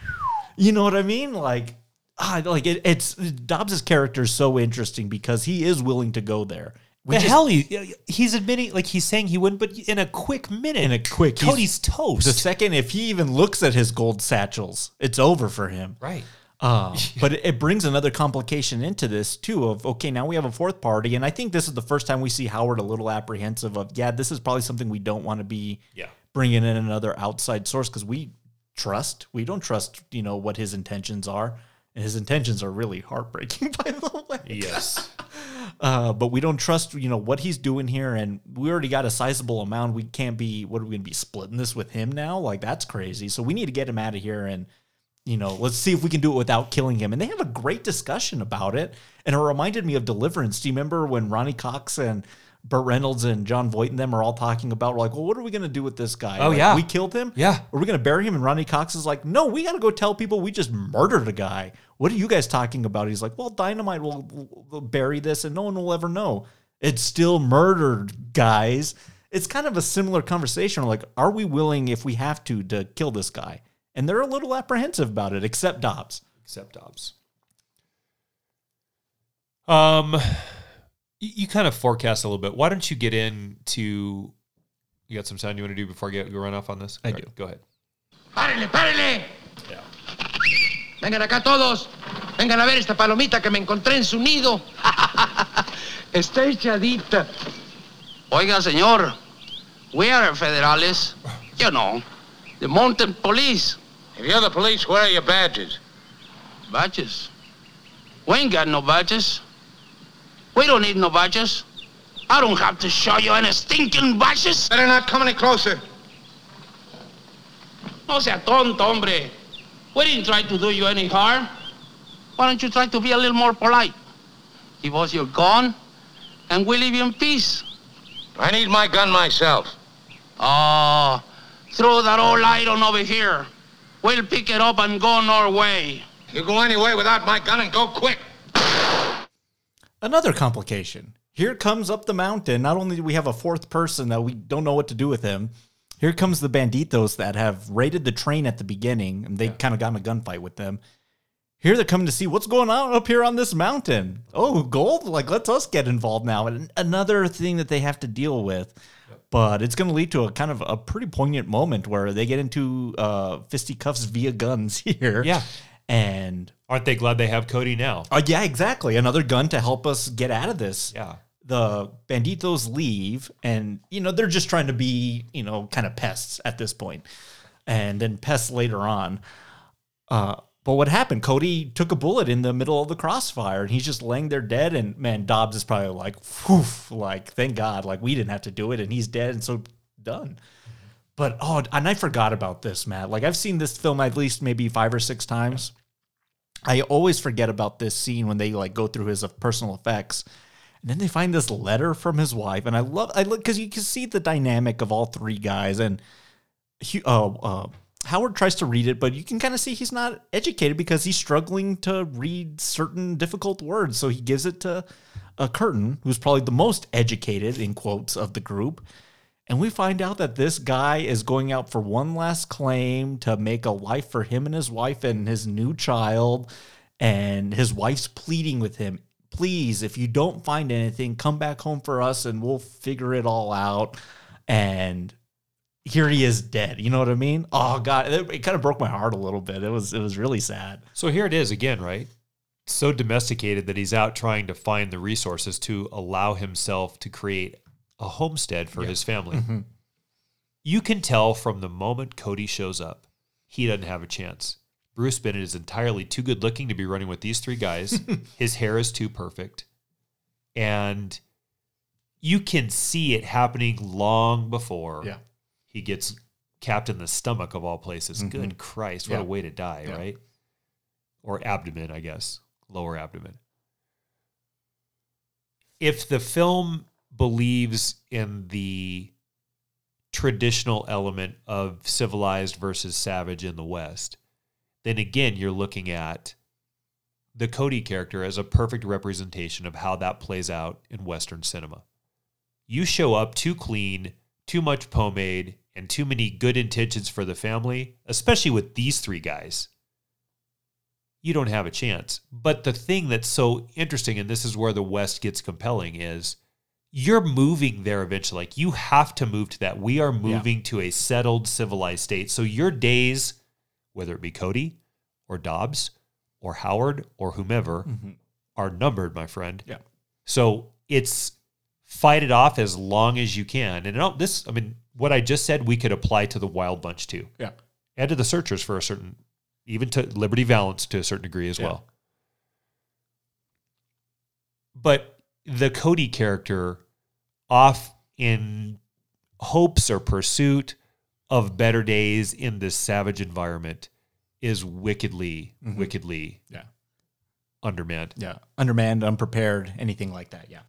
You know what I mean? Like, ah, like it, it's Dobbs's character is so interesting because he is willing to go there. The hell he, he's admitting like he's saying he wouldn't, but in a quick minute, in a quick, he's- Cody's toast. The second, if he even looks at his gold satchels, it's over for him. right. Uh, but it, it brings another complication into this too. Of okay, now we have a fourth party, and I think this is the first time we see Howard a little apprehensive of yeah, this is probably something we don't want to be Yeah. bringing in another outside source because we trust we don't trust you know what his intentions are, and his intentions are really heartbreaking by the way. Yes. Uh, but we don't trust, you know, what he's doing here, and we already got a sizable amount. We can't be. What are we going to be splitting this with him now? Like that's crazy. So we need to get him out of here, and you know, let's see if we can do it without killing him. And they have a great discussion about it, and it reminded me of Deliverance. Do you remember when Ronny Cox and Burt Reynolds and Jon Voight and them are all talking about like, well, what are we going to do with this guy? Oh, Like, yeah. we killed him. Yeah. Are we going to bury him? And Ronny Cox is like, no, we got to go tell people we just murdered a guy. What are you guys talking about? He's like, well, dynamite will, will bury this and no one will ever know. It's still murdered, guys. It's kind of a similar conversation. Like, are we willing, if we have to, to kill this guy? And they're a little apprehensive about it, except Dobbs. Except Dobbs. Um, you, you kind of forecast a little bit. Why don't you get into? You got some sound you want to do before I get go run off on this? I All do. Go ahead. ¡Párenle, párenle! Vengan acá todos. Vengan a ver esta palomita que me encontré en su nido. Está echadita. Oiga, señor. We are federales. You know, the mountain police. If you're the police, where are your badges? Badges. We ain't got no badges. We don't need no badges. I don't have to show you any stinking badges. Better not come any closer. No sea tonto, hombre. We didn't try to do you any harm. Why don't you try to be a little more polite? Give us your gun, and we leave you in peace. I need my gun myself. Oh, throw that old iron over here. We'll pick it up and go on our way. You go anyway without my gun and go quick. Another complication. Here comes up the mountain. Not only do we have a fourth person that we don't know what to do with him, here comes the banditos that have raided the train at the beginning, and they kind of got in a gunfight with them. Here they're coming to see what's going on up here on this mountain. Oh, gold! Like, let's us get involved now. And another thing that they have to deal with, but it's going to lead to a kind of a pretty poignant moment where they get into uh, fisticuffs via guns here. Yeah. and Aren't they glad they have Cody now? uh, yeah, exactly. Another gun to help us get out of this. Yeah. The banditos leave, and you know they're just trying to be, you know, kind of pests at this point, and then pests later on. Uh, but what happened? Cody took a bullet in the middle of the crossfire, and he's just laying there dead. And man, Dobbs is probably like, "Whew!" Like, thank God, like we didn't have to do it, and he's dead, and so done. But oh, and I forgot about this, Matt. Like I've seen this film at least maybe five or six times. I always forget about this scene when they like go through his uh, personal effects, and then they find this letter from his wife, and I love I look because you can see the dynamic of all three guys, and he, uh, uh, Howard tries to read it, but you can kind of see he's not educated because he's struggling to read certain difficult words, so he gives it to uh, Curtin, who's probably the most educated in quotes of the group. And we find out that this guy is going out for one last claim to make a life for him and his wife and his new child. And his wife's pleading with him, please, if you don't find anything, come back home for us and we'll figure it all out. And here he is dead. You know what I mean? Oh God, it, it kind of broke my heart a little bit. It was it was really sad. So here it is again, right? So domesticated that he's out trying to find the resources to allow himself to create a homestead for his family. Mm-hmm. You can tell from the moment Cody shows up, he doesn't have a chance. Bruce Bennett is entirely too good looking to be running with these three guys. his hair is too perfect. And you can see it happening long before Yeah. He gets capped in the stomach of all places. Mm-hmm. Good Christ, what Yeah. a way to die, Yeah. right? Or abdomen, I guess. lower abdomen. If the film believes in the traditional element of civilized versus savage in the West, then again, you're looking at the Cody character as a perfect representation of how that plays out in Western cinema. You show up too clean, too much pomade, and too many good intentions for the family, especially with these three guys, you don't have a chance. But the thing that's so interesting, and this is where the West gets compelling, is you're moving there eventually. Like you have to move to that. We are moving to a settled, civilized state. So your days, whether it be Cody or Dobbs or Howard or whomever, mm-hmm. are numbered, my friend. Yeah. So it's fight it off as long as you can. And this, I mean, what I just said, we could apply to the Wild Bunch too, Yeah. and to the Searchers for a certain, even to Liberty Valance to a certain degree as Yeah. well. But the Cody character, off in hopes or pursuit of better days in this savage environment, is wickedly, mm-hmm. wickedly Yeah. undermanned. Yeah. Undermanned, unprepared, anything like that. Yeah.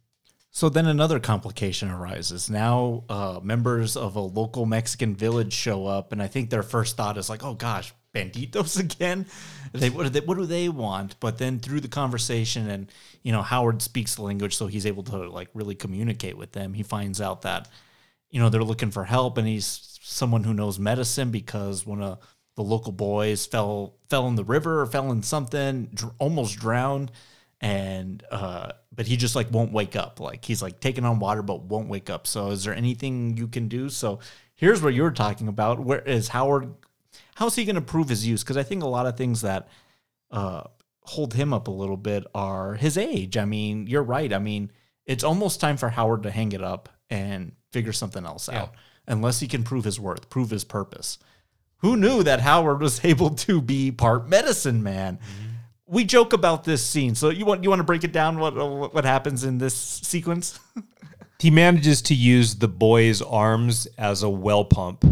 So then another complication arises. Now, uh, members of a local Mexican village show up, and I think their first thought is like, "Oh gosh, banditos again." They what do they what do they want? But then through the conversation, and you know, Howard speaks the language, so he's able to like really communicate with them. He finds out that you know they're looking for help, and he's someone who knows medicine because one of the local boys fell fell in the river or fell in something, dr- almost drowned and uh but he just like won't wake up. Like he's like taking on water but won't wake up. So is there anything you can do? So here's what you're talking about. Where is howard how's he going to prove his use? Because i think a lot of things that uh hold him up a little bit are his age. I mean you're right. I mean it's almost time for howard to hang it up and figure something else out unless he can prove his worth prove his purpose. Who knew that howard was able to be part medicine man we joke about this scene. So you want you want to break it down what what happens in this sequence? He manages to use the boy's arms as a well pump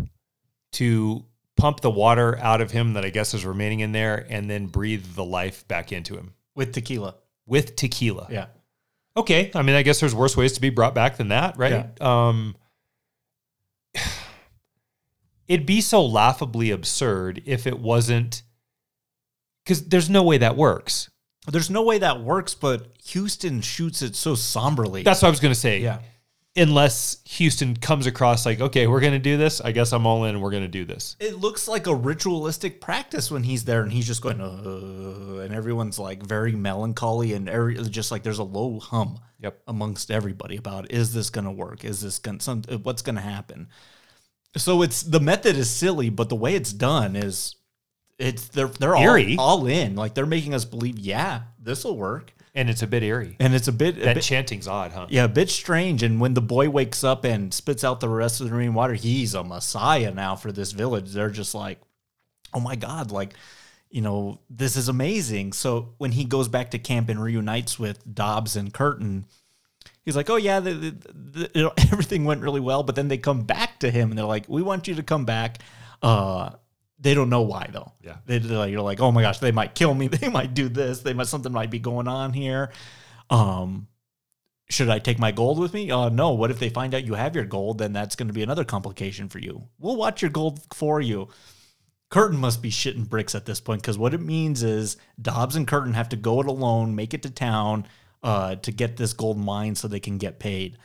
to pump the water out of him that I guess is remaining in there and then breathe the life back into him With tequila. with tequila. Yeah. Okay. I mean, I guess there's worse ways to be brought back than that, right? Um, it'd be so laughably absurd if it wasn't because there's no way that works. There's no way that works, but Huston shoots it so somberly. That's what I was going to say. Yeah. Unless Huston comes across like, okay, we're going to do this. I guess I'm all in and we're going to do this. it looks like a ritualistic practice when he's there and he's just going, uh, and everyone's like very melancholy and every, just like there's a low hum Yep. amongst everybody about is this going to work? Is this going some what's going to happen? So it's the method is silly, but the way it's done is it's they're they're all, Eerie. all in. Like they're making us believe, yeah, this will work. And it's a bit eerie. And it's a bit, a that bit chanting's odd, huh? yeah, a bit strange. And when the boy wakes up and spits out the rest of the marine water, he's a messiah now for this village. They're just like, oh my God, like, you know, this is amazing. So when he goes back to camp and reunites with Dobbs and Curtin, he's like, oh yeah, the, the, the, everything went really well. But then they come back to him and they're like, we want you to come back. Uh, they don't know why though. Yeah. They, they're like, you're like, oh my gosh, they might kill me. They might do this. They might something might be going on here. Um, should I take my gold with me? Uh, no. What if they find out you have your gold? Then that's going to be another complication for you. We'll watch your gold for you. Curtin must be shitting bricks at this point because what it means is Dobbs and Curtin have to go it alone, make it to town uh, to get this gold mine so they can get paid.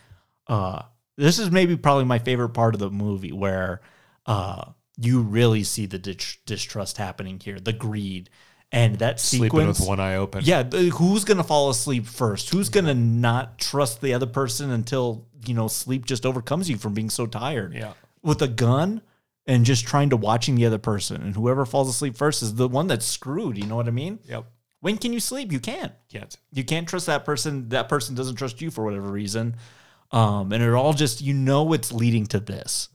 Uh, this is maybe probably my favorite part of the movie where uh, you really see the distrust happening here, the greed. And that Sleeping sequence, with one eye open. yeah, who's gonna fall asleep first? Who's gonna not trust the other person until you know sleep just overcomes you from being so tired? Yeah. with a gun and just trying to watching the other person, and whoever falls asleep first is the one that's screwed. You know what I mean? Yep. When can you sleep? You can't. Can't. You can't trust that person. That person doesn't trust you for whatever reason. Um, and it all just you know it's leading to this.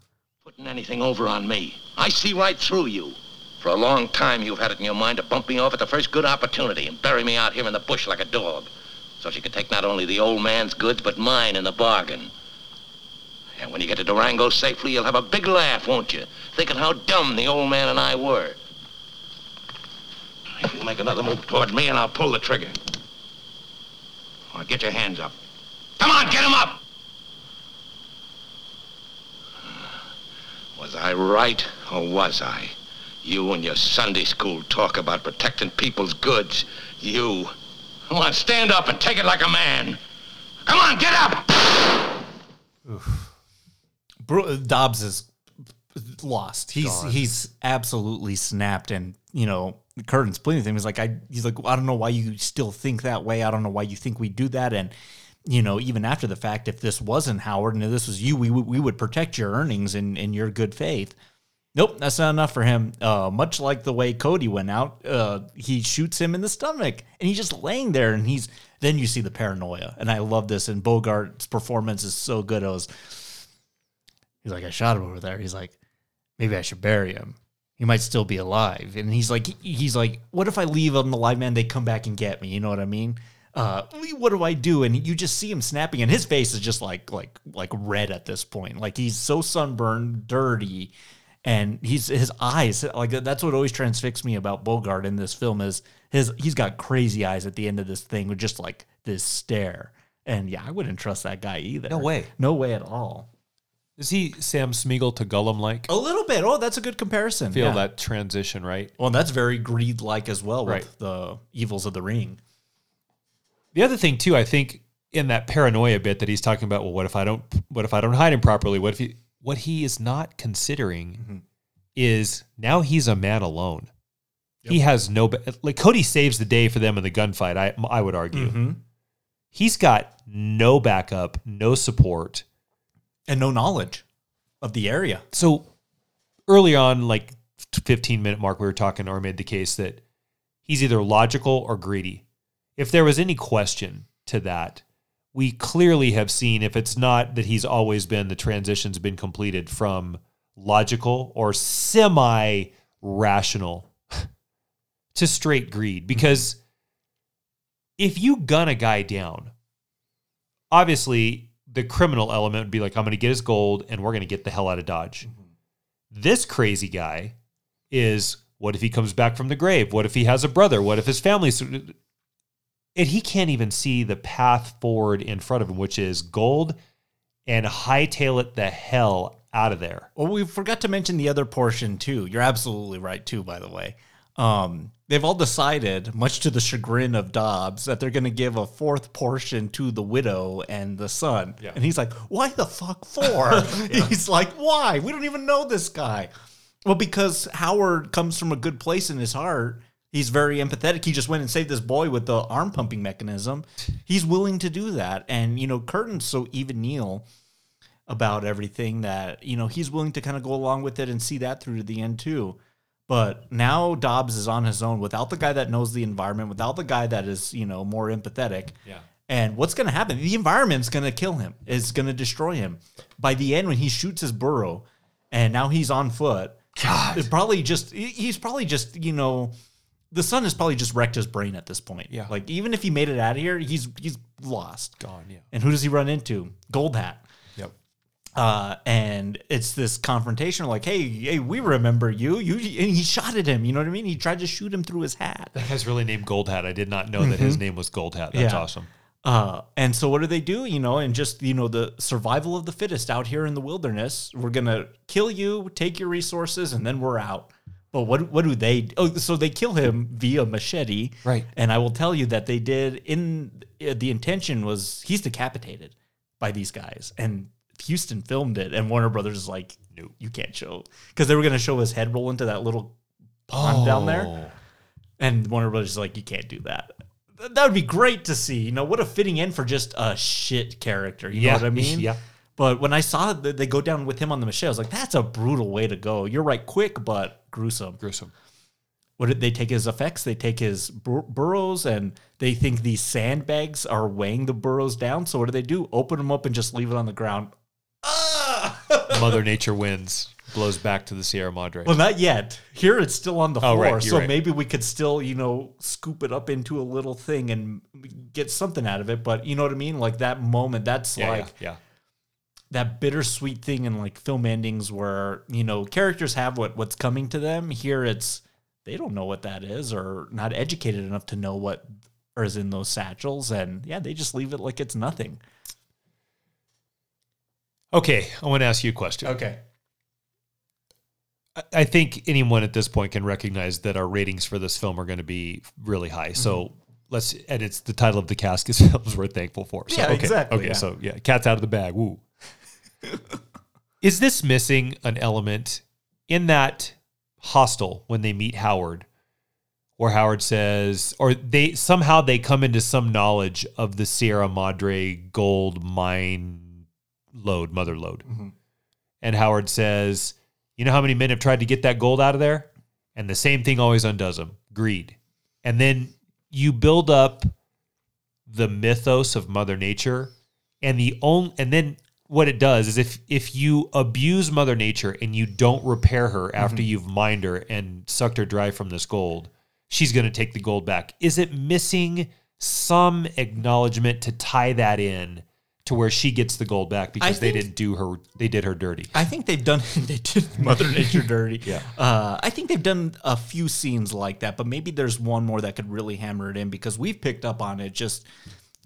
Putting anything over on me. I see right through you. For a long time, you've had it in your mind to bump me off at the first good opportunity and bury me out here in the bush like a dog. So she could take not only the old man's goods, but mine in the bargain. And when you get to Durango safely, you'll have a big laugh, won't you? Thinking how dumb the old man and I were. If you make another move toward me, and I'll pull the trigger. All right, get your hands up. Come on, get 'em up! Was I right, or was I? You and your Sunday school talk about protecting people's goods. You. Come on, stand up and take it like a man. Come on, get up! Bro, Dobbs is lost. He's he's absolutely snapped, and you know Curtin's playing with him. He's like, I he's like, I don't know why you still think that way. I don't know why you think we do that. And you know, even after the fact, if this wasn't Howard and if this was you, we would we would protect your earnings and and your good faith. Nope, that's not enough for him. Uh, much like the way Cody went out, uh, he shoots him in the stomach, and he's just laying there, and he's. Then you see the paranoia, and I love this. And Bogart's performance is so good. I was, he's like, I shot him over there. He's like, maybe I should bury him. He might still be alive. And he's like, he's like, what if I leave him alive, man? They come back and get me. You know what I mean? Uh, what do I do? And you just see him snapping, and his face is just like, like, like red at this point. Like he's so sunburned, dirty, and he's his eyes. Like that's what always transfixed me about Bogart in this film is his. He's got crazy eyes at the end of this thing with just like this stare. And yeah, I wouldn't trust that guy either. No way. No way at all. Is he Sam Smeagol to Gollum like? A little bit. Oh, that's a good comparison. Feel yeah. that transition, right? Well, that's very greed like as well with Right. the evils of the ring. The other thing too, I think in that paranoia bit that he's talking about, well, what if I don't what if I don't hide him properly? What if he what he is not considering mm-hmm. is now he's a man alone. He has no like Cody saves the day for them in the gunfight. I I would argue mm-hmm. he's got no backup, no support. And no knowledge of the area. So early on, like 15 minute mark, we were talking or made the case that he's either logical or greedy. If there was any question to that, we clearly have seen if it's not that he's always been the transition's been completed from logical or semi rational to straight greed. Mm-hmm. Because if you gun a guy down, obviously the criminal element would be like, I'm going to get his gold and we're going to get the hell out of Dodge. Mm-hmm. This crazy guy is what if he comes back from the grave? What if he has a brother? What if his family's. And he can't even see the path forward in front of him, which is gold and hightail it the hell out of there. Well, we forgot to mention the other portion too. You're absolutely right too, by the way. Um, they've all decided, much to the chagrin of Dobbs, that they're going to give a fourth portion to the widow and the son. Yeah. And he's like, "Why the fuck for?" He's like, "Why? We don't even know this guy." Well, because Howard comes from a good place in his heart. He's very empathetic. He just went and saved this boy with the arm pumping mechanism. He's willing to do that. And, you know, Curtin's so even Neil about everything that, you know, he's willing to kind of go along with it and see that through to the end too. But now Dobbs is on his own without the guy that knows the environment, without the guy that is, you know, more empathetic. Yeah. And what's going to happen? The environment's going to kill him. It's going to destroy him. By the end, when he shoots his burro, and now he's on foot, God, probably just he's probably just you know, the sun has probably just wrecked his brain at this point. Yeah. Like even if he made it out of here, he's he's lost. Gone, yeah. And who does he run into? Gold Hat. Yep. Uh, and it's this confrontation, like, hey, hey, we remember you. You and he shot at him. You know what I mean? He tried to shoot him through his hat. That guy's really named Gold Hat. I did not know that his name was Gold Hat. That's Yeah. awesome. Uh, and so what do they do? You know, and just you know the survival of the fittest out here in the wilderness. We're gonna kill you, take your resources, and then we're out. But what what do they? Oh, so they kill him via machete, Right. And I will tell you that they did. In uh, the intention was he's decapitated by these guys, and Huston filmed it, and Warner Brothers is like, no, you can't show because they were gonna show his head roll into that little pond down there. And Warner Brothers is like, you can't do that. Th- That would be great to see. You know, what a fitting end for just a shit character. You Yeah, know what I mean? yeah. But when I saw that they go down with him on the machete, I was like, that's a brutal way to go. You're right, quick but gruesome. Gruesome. What did they take his effects? They take his bur- burros and they think these sandbags are weighing the burros down. So what do they do? Open them up and just leave it on the ground. Ah! Mother Nature wins, blows back to the Sierra Madre. Well, not yet. Here it's still on the Oh, floor, right, so right. maybe we could still, you know, scoop it up into a little thing and get something out of it. But you know what I mean? Like that moment, that's yeah, like yeah, yeah. That bittersweet thing in like film endings where you know characters have what what's coming to them. Here it's they don't know what that is or not educated enough to know what is in those satchels, and yeah, they just leave it like it's nothing. Okay, I want to ask you a question. Okay. I- I think anyone at this point can recognize that our ratings for this film are going to be really high. So Mm-hmm. let's, and it's the title of the cast is films we're thankful for. So, Yeah, okay, exactly, Okay, yeah. so yeah, cat's out of the bag. Woo. Is this missing an element in that hostel when they meet Howard, where Howard says, or they somehow they come into some knowledge of the Sierra Madre gold mine load, mother lode. Mm-hmm. And Howard says, You know how many men have tried to get that gold out of there? And the same thing always undoes them greed. And then you build up the mythos of Mother Nature. And the only, and then what it does is if if you abuse Mother Nature and you don't repair her after you've mined her and sucked her dry from this gold, she's going to take the gold back. Is it missing some acknowledgement to tie that in to where she gets the gold back because they didn't do her they did her dirty? I think they've done they did Mother Nature dirty. Yeah. Uh, I think they've done a few scenes like that, but maybe there's one more that could really hammer it in because we've picked up on it. Just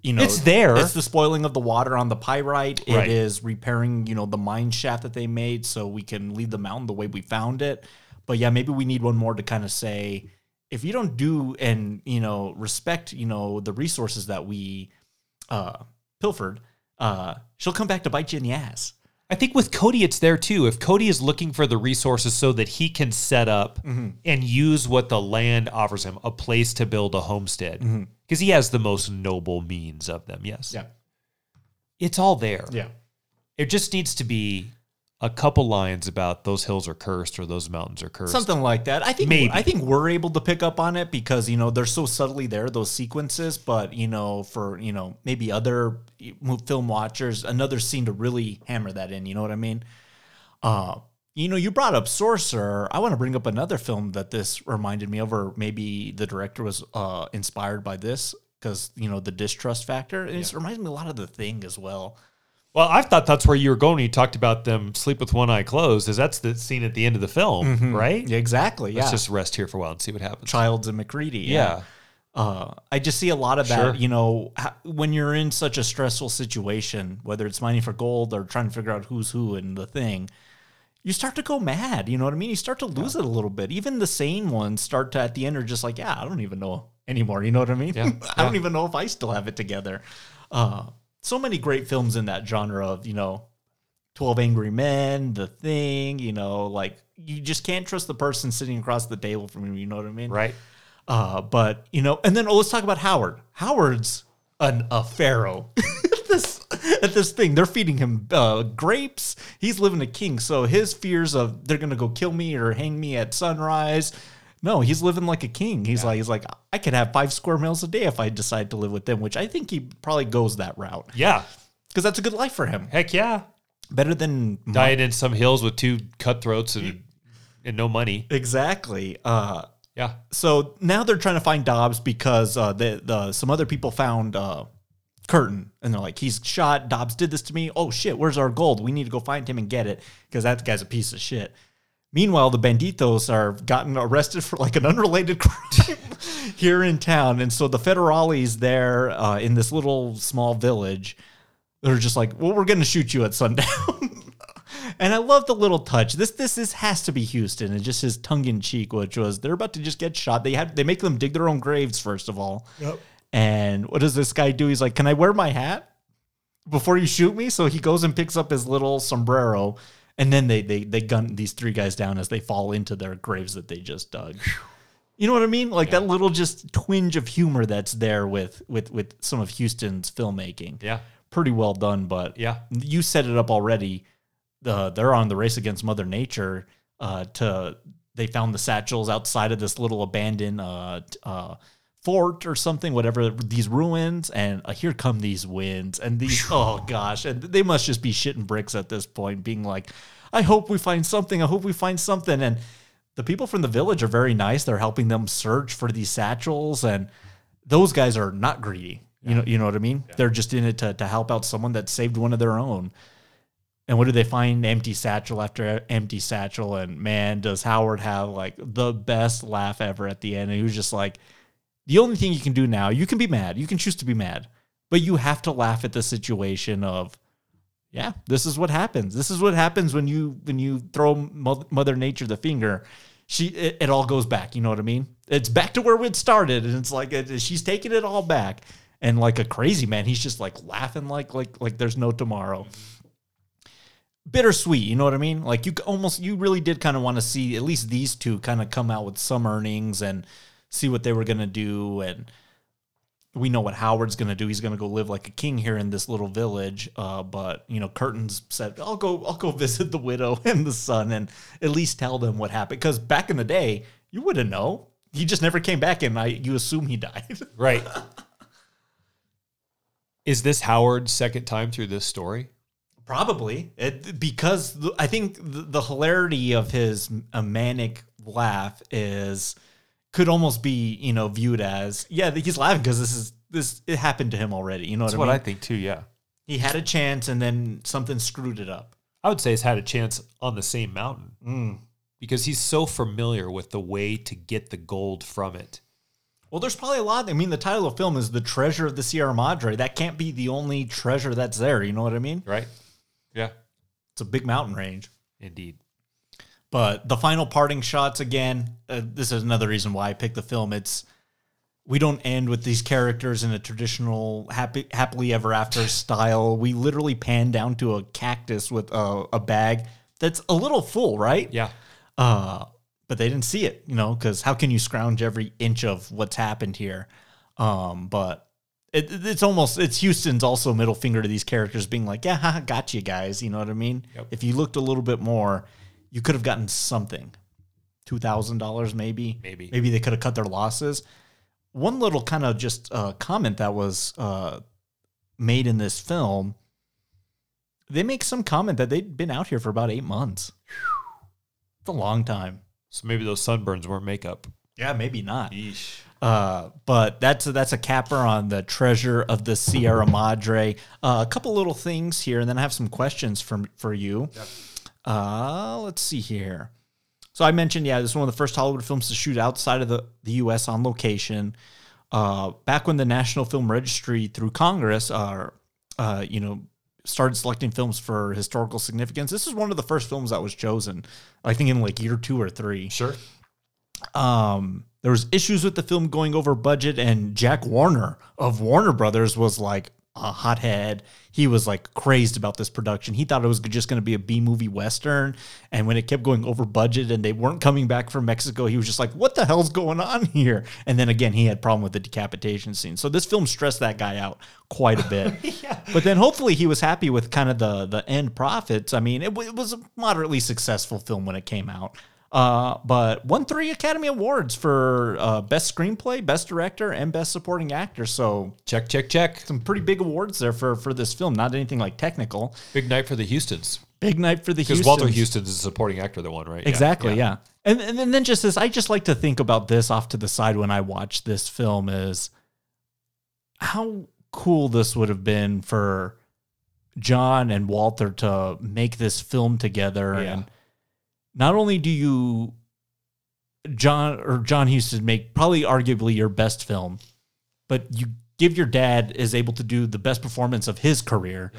you know, It's there. It's the spoiling of the water on the pyrite. Right. It is repairing you know the mine shaft that they made so we can leave the mountain the way we found it. But yeah, maybe we need one more to kind of say if you don't do and you know respect you know the resources that we uh pilfered, uh, she'll come back to bite you in the ass. I think with Cody, it's there too. If Cody is looking for the resources so that he can set up Mm-hmm. and use what the land offers him, a place to build a homestead, because he has the most noble means of them. Yes. Yeah. It's all there. Yeah. It just needs to be a couple lines about those hills are cursed or those mountains are cursed. Something like that. I think Maybe. I think we're able to pick up on it because you know they're so subtly there those sequences. But you know, for you know maybe other film watchers, another scene to really hammer that in. You know what I mean? Uh, you know, you brought up Sorcerer. I want to bring up another film that this reminded me of, or maybe the director was uh, inspired by this because you know the distrust factor. And It reminds me a lot of The Thing as well. Well, I thought that's where you were going. when You talked about them sleep with one eye closed, is that's the scene at the end of the film, right? Yeah, exactly. Let's yeah, just rest here for a while and see what happens. Childs and MacReady. Yeah. Uh, I just see a lot of that, Sure. you know, when you're in such a stressful situation, whether it's mining for gold or trying to figure out who's who in the thing, you start to go mad. You know what I mean? You start to lose it a little bit. Even the sane ones start to, at the end, are just like, yeah, I don't even know anymore. You know what I mean? Yeah, I don't even know if I still have it together. Uh, so many great films in that genre of, you know, 12 Angry Men, The Thing, you know, like you just can't trust the person sitting across the table from you. You know what I mean? Right. Uh, but you know, and then oh, let's talk about Howard. Howard's an a pharaoh. at this at this thing, they're feeding him uh, grapes. He's living a king, so his fears of they're gonna go kill me or hang me at sunrise. No, he's living like a king. He's like he's like I could have five square meals a day if I decide to live with them, which I think he probably goes that route Yeah. because that's a good life for him. Heck yeah. Better than Dying in some hills with two cutthroats and, and no money. exactly. Uh, Yeah. so now they're trying to find Dobbs because uh, the the some other people found uh, Curtin and they're like, he's shot. Dobbs did this to me. Oh shit, where's our gold? We need to go find him and get it because that guy's a piece of shit. Meanwhile, the banditos are gotten arrested for like an unrelated crime here in town, and so the federales there uh, in this little small village, they're just like, well, we're gonna shoot you at sundown. And I love the little touch. This this is has to be Huston, and just his tongue in cheek, which was they're about to just get shot. They have they make them dig their own graves first of all. Yep. And what does this guy do? He's like, "Can I wear my hat before you shoot me?" So he goes and picks up his little sombrero, and then they they they gun these three guys down as they fall into their graves that they just dug. You know what I mean? Like that little just twinge of humor that's there with with with some of Huston's filmmaking Yeah. pretty well done. But Yeah. you set it up already. Uh, they're on the race against Mother Nature. Uh, to they found the satchels outside of this little abandoned uh, uh, fort or something, whatever these ruins, and uh, here come these winds and these. oh gosh, and they must just be shitting bricks at this point, being like, "I hope we find something. I hope we find something." And the people from the village are very nice. They're helping them search for these satchels, and those guys are not greedy. You know, you know what I mean. They're just in it to to help out someone that saved one of their own. And what do they find? Empty satchel after empty satchel. And man, does Howard have like the best laugh ever at the end. And he was just like, the only thing you can do now, you can be mad, you can choose to be mad, but you have to laugh at the situation of, yeah, this is what happens. This is what happens when you when you throw Mother Nature the finger. She it, it all goes back. You know what I mean? It's back to where it started, and it's like it, she's taking it all back. And like a crazy man, he's just like laughing like like like there's no tomorrow bittersweet. You know what I mean? Like you almost, you really did kind of want to see at least these two kind of come out with some earnings and see what they were going to do. And we know what Howard's going to do. He's going to go live like a king here in this little village. Uh, but you know, Curtin's said, "I'll go, I'll go visit the widow and the son, and at least tell them what happened." Because back in the day, you wouldn't know. He just never came back, and I, you assume he died. Right. Is this Howard's second time through this story? Probably it, because I think the, the hilarity of his a manic laugh is could almost be you know viewed as yeah he's laughing because this is this it happened to him already you know That's what, what I mean? I think too. Yeah, he had a chance and then something screwed it up I would say he's had a chance on the same mountain Mm. because he's so familiar with the way to get the gold from it. well there's probably a lot I mean the title of the film is the treasure of the Sierra Madre that can't be the only treasure that's there you know what I mean Right. Yeah. it's a big mountain range Indeed. But the final parting shots again, uh, this is another reason why I picked the film. It's we don't end with these characters in a traditional happy happily ever after style. We literally pan down to a cactus with a, a bag that's a little full, right? Yeah. Uh, but they didn't see it, you know, because how can you scrounge every inch of what's happened here? Um, but it, it's almost it's Huston's also middle finger to these characters, being like, "Yeah, haha, got you guys." You know what I mean? Yep. If you looked a little bit more, you could have gotten something, two thousand dollars maybe. Maybe. maybe they could have cut their losses. One little kind of just uh, comment that was uh, made in this film. They make some comment that they'd been out here for about eight months. It's a long time. So maybe those sunburns weren't makeup. Yeah, maybe not. Uh, but that's that's a capper on the treasure of the Sierra Madre. Uh, a couple little things here, and then I have some questions from for you. Uh, let's see here. So I mentioned, yeah, this is one of the first Hollywood films to shoot outside of the, the U.S. on location. Uh, back when the National Film Registry through Congress, uh, uh, you know, started selecting films for historical significance, this is one of the first films that was chosen. I think in like year two or three. Sure. Um, there was issues with the film going over budget, and Jack Warner of Warner Brothers was like a hothead. He was like crazed about this production. He thought it was just going to be a B movie western, and when it kept going over budget and they weren't coming back from Mexico, he was just like, "What the hell's going on here?" And then again, he had problem with the decapitation scene. So this film stressed that guy out quite a bit. But then hopefully he was happy with kind of the the end profits. I mean, it, w- it was a moderately successful film when it came out. Uh, but won three Academy Awards for uh, Best Screenplay, Best Director, and Best Supporting Actor. So Check, check, check. some pretty big awards there for for this film. Not anything like technical. Big night for the Hustons. Big night for the Because Walter Huston's is a supporting actor that won, right? Yeah, Exactly, yeah. And, and and then just this, I just like to think about this off to the side when I watch this film is how cool this would have been for John and Walter to make this film together. Yeah. And not only do you John or John Huston make probably arguably your best film, but you give your dad is able to do the best performance of his career.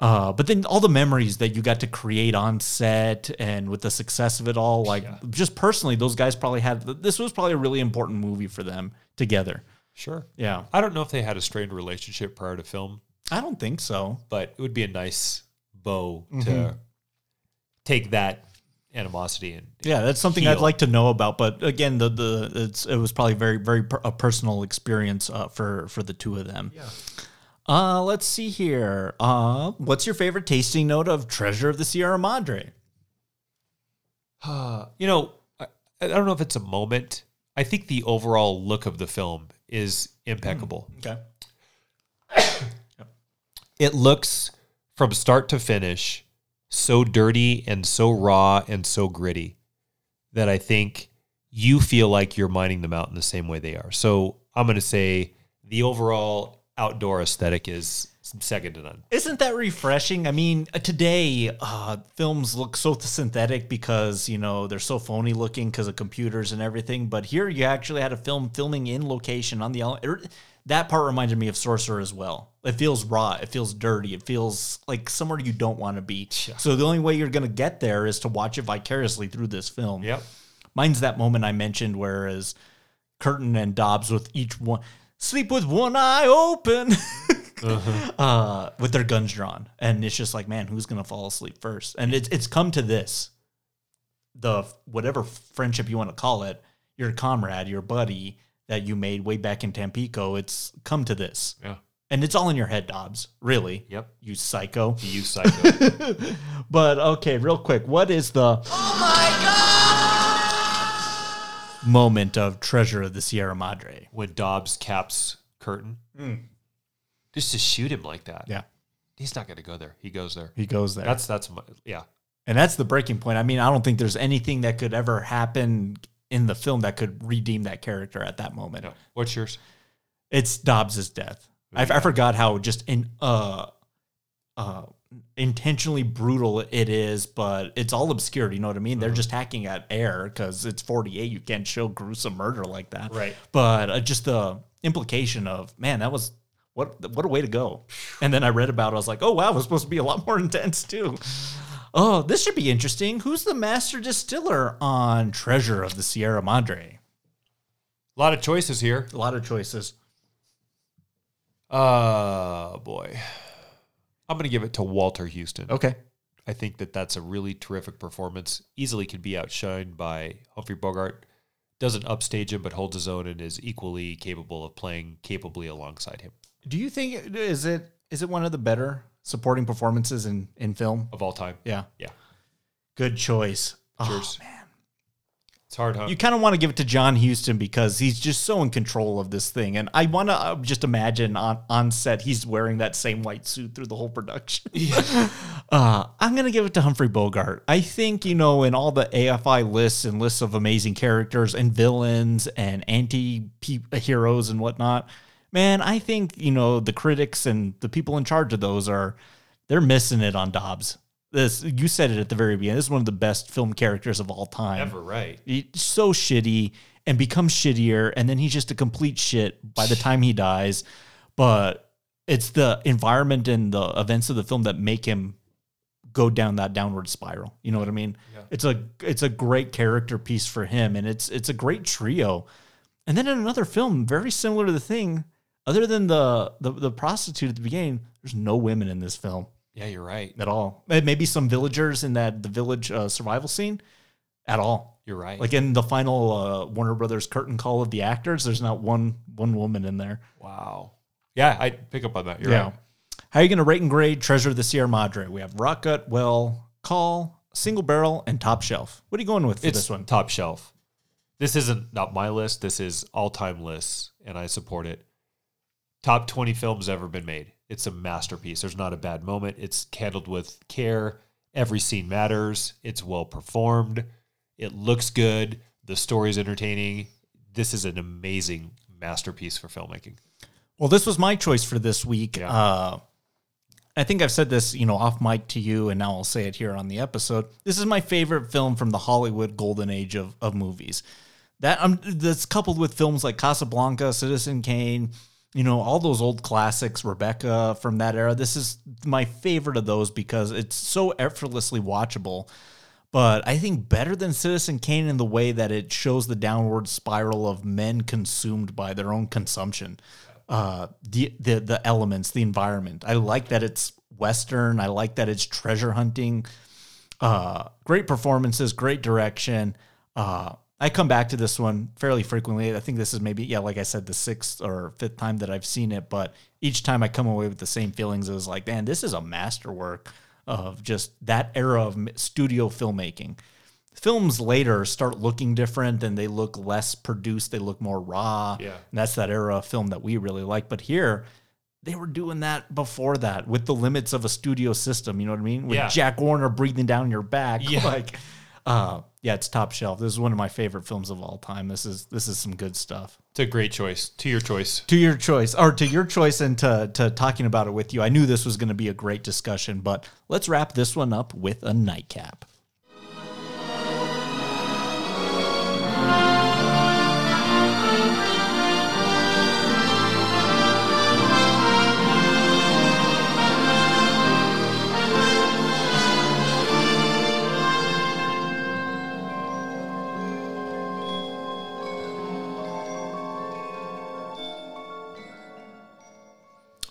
Uh, but then all the memories that you got to create on set and with the success of it all, like just personally, those guys probably had this was probably a really important movie for them together. Sure. Yeah. I don't know if they had a strained relationship prior to film, I don't think so. but it would be a nice bow Mm-hmm. to take that animosity and Yeah, that's something I'd like to know about. But again, the the it's it was probably very very per, a personal experience uh, for for the two of them. Yeah. Uh, let's see here. Uh, what's your favorite tasting note of Treasure of the Sierra Madre? Uh, you know, I, I don't know if it's a moment. I think the overall look of the film is impeccable. Okay. It looks from start to finish so dirty and so raw and so gritty that I think you feel like you're mining them out in the same way they are. So I'm going to say the overall outdoor aesthetic is second to none. Isn't that refreshing? I mean, uh, today uh, films look so synthetic because you know they're so phony looking because of computers and everything. But here, you actually had a film filming in location on the that part reminded me of Sorcerer as well. It feels raw. It feels dirty. It feels like somewhere you don't want to be. So the only way you're going to get there is to watch it vicariously through this film. Yep. Mine's that moment I mentioned, whereas Curtin and Dobbs with each one sleep with one eye open, uh, with their guns drawn, and it's just like, man, who's gonna fall asleep first? And it's it's come to this, the whatever friendship you want to call it, your comrade, your buddy that you made way back in Tampico. It's come to this, Yeah. and it's all in your head, Dobbs. Really? Yep. You psycho. You psycho. But okay, real quick, what is the Oh my god moment of Treasure of the Sierra Madre? when Dobbs caps Curtin, hmm. just to shoot him like that. Yeah, He's not going to go there. He goes there. he goes there. That's that's my, yeah. and that's the breaking point. I mean, I don't think there's anything that could ever happen in the film that could redeem that character at that moment. No. What's yours? It's Dobbs's death. I, I forgot how just in uh uh intentionally brutal it is, but it's all obscured. You know what I mean? Uh-huh. They're just hacking at air because it's 48. You can't show gruesome murder like that. Right. But uh, just the implication of man, that was what what a way to go. And then I read about it. I was like, oh wow, it was supposed to be a lot more intense too. Oh, this should be interesting. Who's the master distiller on Treasure of the Sierra Madre? A lot of choices here. A lot of choices. Uh boy. I'm going to give it to Walter Huston. Okay. I think that that's a really terrific performance. Easily could be outshined by Humphrey Bogart. Doesn't upstage him, but holds his own and is equally capable of playing capably alongside him Do you think is it is it one of the better supporting performances in in film? of all time. Yeah, Yeah. good choice. Oh, Cheers. man, It's hard, huh? you kind of want to give it to John Huston because he's just so in control of this thing, and I want to uh, just imagine on on set he's wearing that same white suit through the whole production. uh, I'm gonna give it to Humphrey Bogart. I think you know in all the AFI lists and lists of amazing characters and villains and anti heroes and whatnot. Man, I think you know the critics and the people in charge of those are they're missing it on Dobbs. This you said it at the very beginning. This is one of the best film characters of all time. Ever right. He's so shitty and becomes shittier, and then he's just a complete shit by the time he dies. But it's the environment and the events of the film that make him go down that downward spiral. You know what I mean? Yeah. It's a it's a great character piece for him, and it's it's a great trio. And then in another film, very similar to the thing, other than the the, the prostitute at the beginning, there's no women in this film Yeah, you're right. at all. Maybe some villagers in that the village uh, survival scene, at all. You're right. Like in the final uh, Warner Brothers curtain call of the actors, there's not one one woman in there. wow. Yeah, I pick up on that. You're right. How are you going to rate and grade Treasure of the Sierra Madre? We have Rotgut, Well, Call, Single Barrel, and Top Shelf. What are you going with for It's this one? top shelf. This isn't not my list. This is all time lists, and I support it. Top 20 films ever been made. It's a masterpiece. There's not a bad moment. It's handled with care. Every scene matters. It's well performed. It looks good. The story's entertaining. This is an amazing masterpiece for filmmaking. Well, this was my choice for this week. Yeah. Uh, I think I've said this, you know, off mic to you, and now I'll say it here on the episode. This is my favorite film from the Hollywood golden age of, of movies. That um, that's coupled with films like Casablanca, Citizen Kane, you know, all those old classics, Rebecca from that era. This is my favorite of those because it's so effortlessly watchable. But I think better than Citizen Kane in the way that it shows the downward spiral of men consumed by their own consumption uh, the the the elements, the environment. I like that it's western. I like that it's treasure hunting. Uh, great performances, great direction. Uh, I come back to this one fairly frequently. I think this is maybe yeah, like I said, the sixth or fifth time that I've seen it. But each time I come away with the same feelings. It was like, man, this is a masterwork of just that era of studio filmmaking films later start looking different and they look less produced. They look more raw. Yeah. And that's that era of film that we really like. But here, they were doing that before that with the limits of a studio system. You know what I mean? With Yeah. Jack Warner breathing down your back. Yeah. Like, uh, yeah, it's top shelf. This is one of my favorite films of all time. This is this is some good stuff. It's a great choice. To your choice. To your choice, or to your choice, and to to talking about it with you. I knew this was going to be a great discussion, but let's wrap this one up with a nightcap.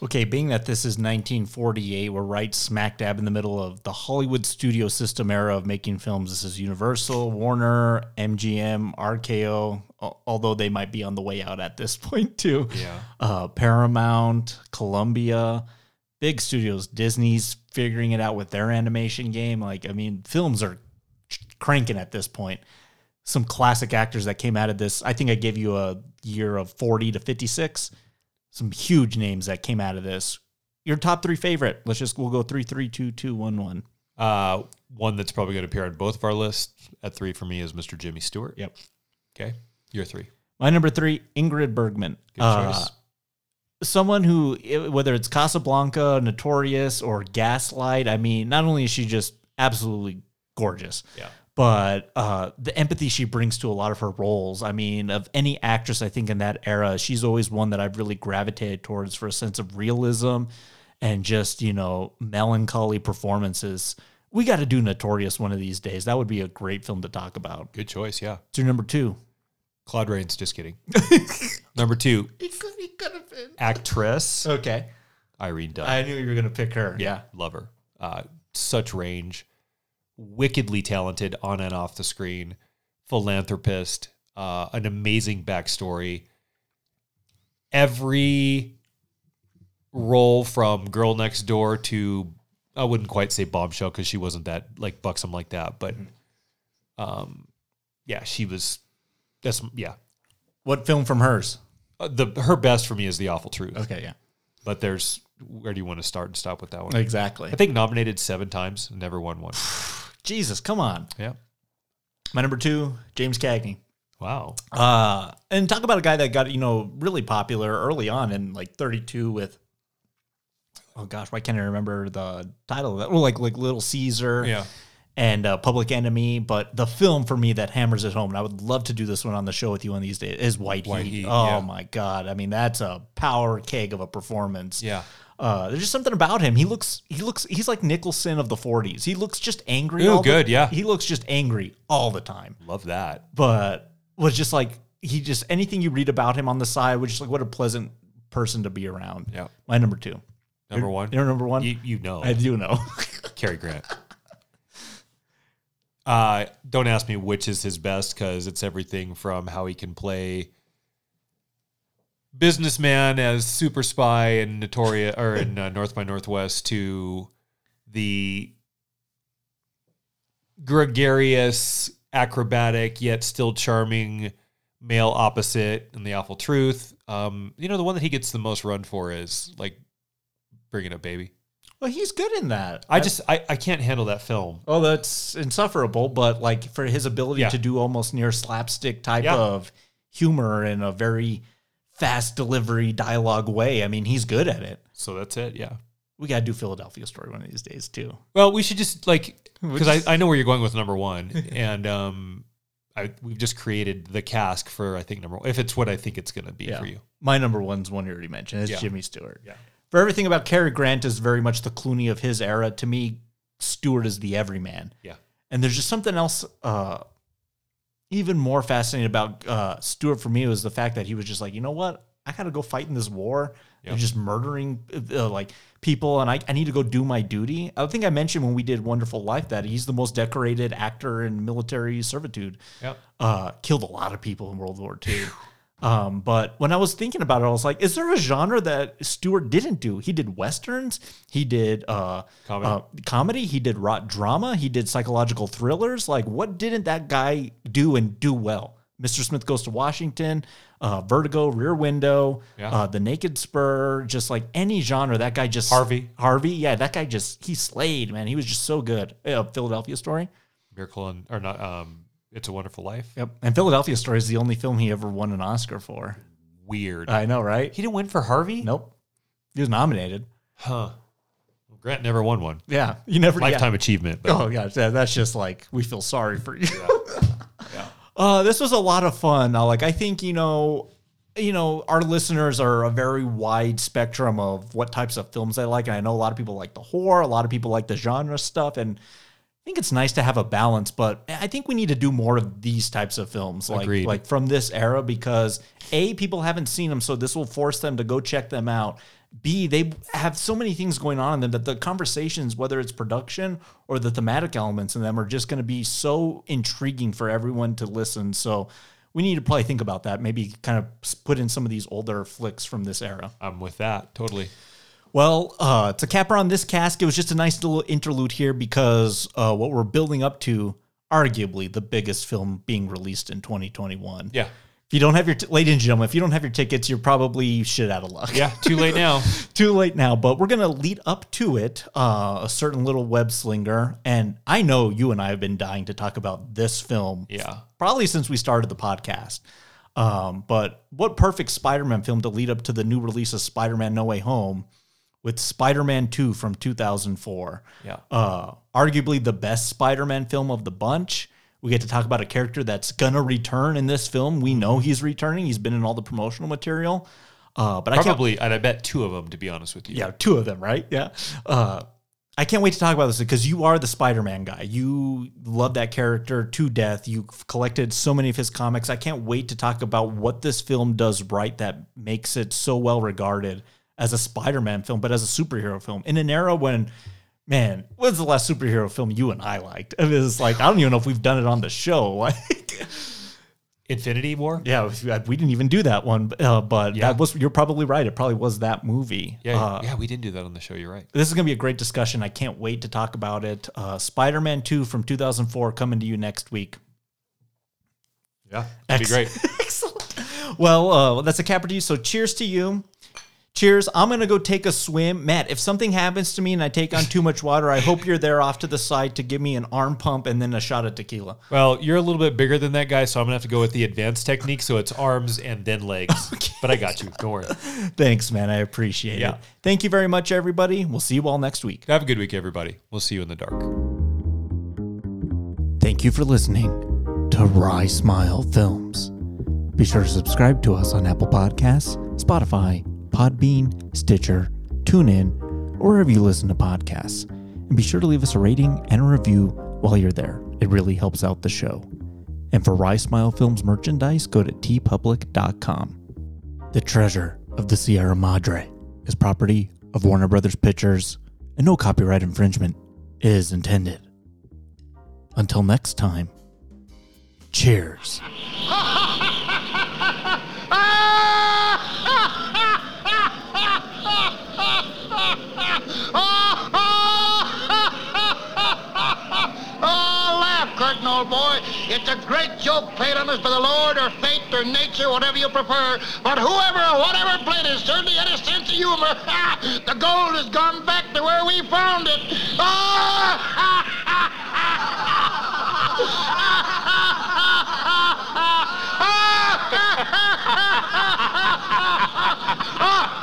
Okay, being that this is 1948, we're right smack dab in the middle of the Hollywood studio system era of making films. This is Universal, Warner, MGM, RKO, although they might be on the way out at this point too. Yeah. Uh, Paramount, Columbia, big studios. Disney's figuring it out with their animation game. Like, I mean, films are cranking at this point. Some classic actors that came out of this. I think I gave you a year of 40 to 56 some huge names that came out of this. Your top three favorite. Let's just we'll go three, three, two, two, one, one. Uh, one that's probably going to appear on both of our lists at three for me is Mr. Jimmy Stewart. Yep. Okay. Your three. My number three, Ingrid Bergman. Good Uh, choice. someone who, whether it's Casablanca, Notorious, or Gaslight, I mean, not only is she just absolutely gorgeous, Yeah. But uh, the empathy she brings to a lot of her roles. I mean, of any actress, I think in that era, she's always one that I've really gravitated towards for a sense of realism and just, you know, melancholy performances. We got to do Notorious one of these days. That would be a great film to talk about. Good choice. Yeah. It's your number two. Claude Rains. Just kidding. Number two, actress Okay. Irene Dunne. I knew you were going to pick her. Yeah. love her. Uh, such range, wickedly talented on and off the screen, philanthropist, uh, an amazing backstory. Every role from Girl Next Door to I wouldn't quite say bombshell because she wasn't that like buxom like that, but um, yeah, she was. That's yeah. What film from hers? Uh, the her best for me is the awful truth. Okay, yeah. but there's where do you want to start and stop with that one? Exactly. I think nominated seven times, never won one. Jesus, come on. Yeah. My number two, James Cagney. Wow. Uh, and talk about a guy that got, you know, really popular early on in like 32 with, oh gosh, why can't I remember the title of that? Well, like, like Little Caesar. Yeah. And uh, Public Enemy, but the film for me that hammers it home, and I would love to do this one on the show with you on these days, is White, White Heat. Heat, Oh yeah. my god! I mean, that's a power keg of a performance. Yeah. Uh, there's just something about him. He looks, he looks, he's like Nicholson of the 40s. He looks just angry. Ooh, all the- good, yeah. He looks just angry all the time Love that. but was just like he just anything you read about him on the side was just like what a pleasant person to be around. Yeah. My number two. Number Your- one. Your number one. You, you know. I do know. Cary Grant. Uh, don't ask me which is his best because it's everything from how he can play businessman as super spy in Notoria or in uh, North by Northwest to the gregarious, acrobatic yet still charming male opposite in the awful truth. Um, you know, the one that he gets the most run for is like bringing up baby. well, he's good in that. I just I, I can't handle that film. oh, that's insufferable. But like for his ability Yeah. to do almost near slapstick type Yeah. of humor in a very fast delivery dialogue way. I mean, he's good at it. So that's it. Yeah. We gotta do Philadelphia story one of these days too. Well, we should just like because just- I, I know where you're going with number one, and um, I we've just created the cask for I think number one if it's what I think it's going to be for you. My number one's one you already mentioned. It's Yeah. Jimmy Stewart. Yeah. For everything about Cary Grant is very much the Clooney of his era. To me, Stewart is the everyman. Yeah. And there's just something else uh, even more fascinating about uh, Stewart for me was the fact that he was just like, you know what? I got to go fight in this war. Yeah. And just murdering uh, like people, and I, I need to go do my duty. I think I mentioned when we did Wonderful Life that he's the most decorated actor in military servitude Yep. uh, killed a lot of people in World War II. Um, but when I was thinking about it, I was like, is there a genre that Stewart didn't do? He did westerns, he did uh, Comedy. uh, comedy, he did rot drama, he did psychological thrillers. Like, what didn't that guy do and do well? Mr. Smith Goes to Washington, uh, Vertigo, Rear Window, Yeah. uh, The Naked Spur, just like any genre, that guy just Harvey. Harvey, yeah, that guy just he slayed, man. He was just so good. Uh, Philadelphia Story. Miracle on or not um, It's a Wonderful Life. Yep. And Philadelphia Story is the only film he ever won an Oscar for. Weird. I know, right? he didn't win for Harvey. Nope. He was nominated. Huh. Well, Grant never won one. Yeah. You never yeah. Lifetime achievement. But Oh gosh, that, that's just like we feel sorry for you. Yeah. Uh, this was a lot of fun. Now, like I think you know, you know, our listeners are a very wide spectrum of what types of films they like, and I know a lot of people like the horror, a lot of people like the genre stuff, and I think it's nice to have a balance. But I think we need to do more of these types of films, like Agreed. like from this era, because a people haven't seen them, so this will force them to go check them out. B, they have so many things going on in them that the conversations, whether it's production or the thematic elements in them, are just going to be so intriguing for everyone to listen. So we need to probably think about that. Maybe kind of put in some of these older flicks from this era. I'm with that totally. Well, uh, to cap on this cask, it was just a nice little interlude here because uh, what we're building up to, arguably the biggest film being released in 2021. Yeah. If you don't have your, t- ladies and gentlemen, if you don't have your tickets, you're probably shit out of luck. Yeah. Too late now. too late now, but we're gonna lead up to it. Uh, a certain little web slinger, and I know you and I have been dying to talk about this film. Yeah. probably since we started the podcast. Um, but what perfect Spider-Man film to lead up to the new release of Spider-Man: No Way Home with Spider-Man 2 from 2004. Yeah. Uh, arguably the best Spider-Man film of the bunch. We get to talk about a character that's gonna return in this film. We know he's returning. He's been in all the promotional material. Uh, but I can't Probably, and I bet two of them, to be honest with you. yeah, two of them, right? Yeah. Uh, I can't wait to talk about this because you are the Spider-Man guy. You love that character to death. You've collected so many of his comics. I can't wait to talk about what this film does right that makes it so well regarded as a Spider-Man film, but as a superhero film in an era when, man, when's the last superhero film you and I liked? It was like I don't even know if we've done it on the show. Like, Infinity War. yeah, we didn't even do that one, uh, but Yeah. that was you're probably right. It probably was that movie. Yeah. Uh, yeah. We didn't do that on the show. You're right. this is going to be a great discussion. I can't wait to talk about it. Uh, Spider Man 2 from 2004 coming to you next week. Yeah. That'd be great. Excellent. Well, uh, that's a cap to you. So cheers to you. Cheers. I'm going to go take a swim. Matt, if something happens to me and I take on too much water, I hope you're there off to the side to give me an arm pump and then a shot of tequila. Well, you're a little bit bigger than that guy, so I'm gonna have to go with the advanced technique. So it's arms and then legs. But I got you. Don't worry. Thanks, man. I appreciate Yeah. it. Thank you very much, everybody. We'll see you all next week. Have a good week, everybody. We'll see you in the dark. Thank you for listening to Rye Smile Films. Be sure to subscribe to us on Apple Podcasts, Spotify, Podbean, Stitcher, TuneIn, or wherever you listen to podcasts. And be sure to leave us a rating and a review while you're there. It really helps out the show. And for Rye Smile Films merchandise, go to teepublic.com. The treasure of the Sierra Madre is property of Warner Brothers Pictures, and no copyright infringement is intended. Until next time, cheers. A great joke played on us by the Lord or fate or nature, whatever you prefer. But whoever or whatever played it certainly had a sense of humor. The gold has gone back to where we found it. Ah, ah! ah! ah!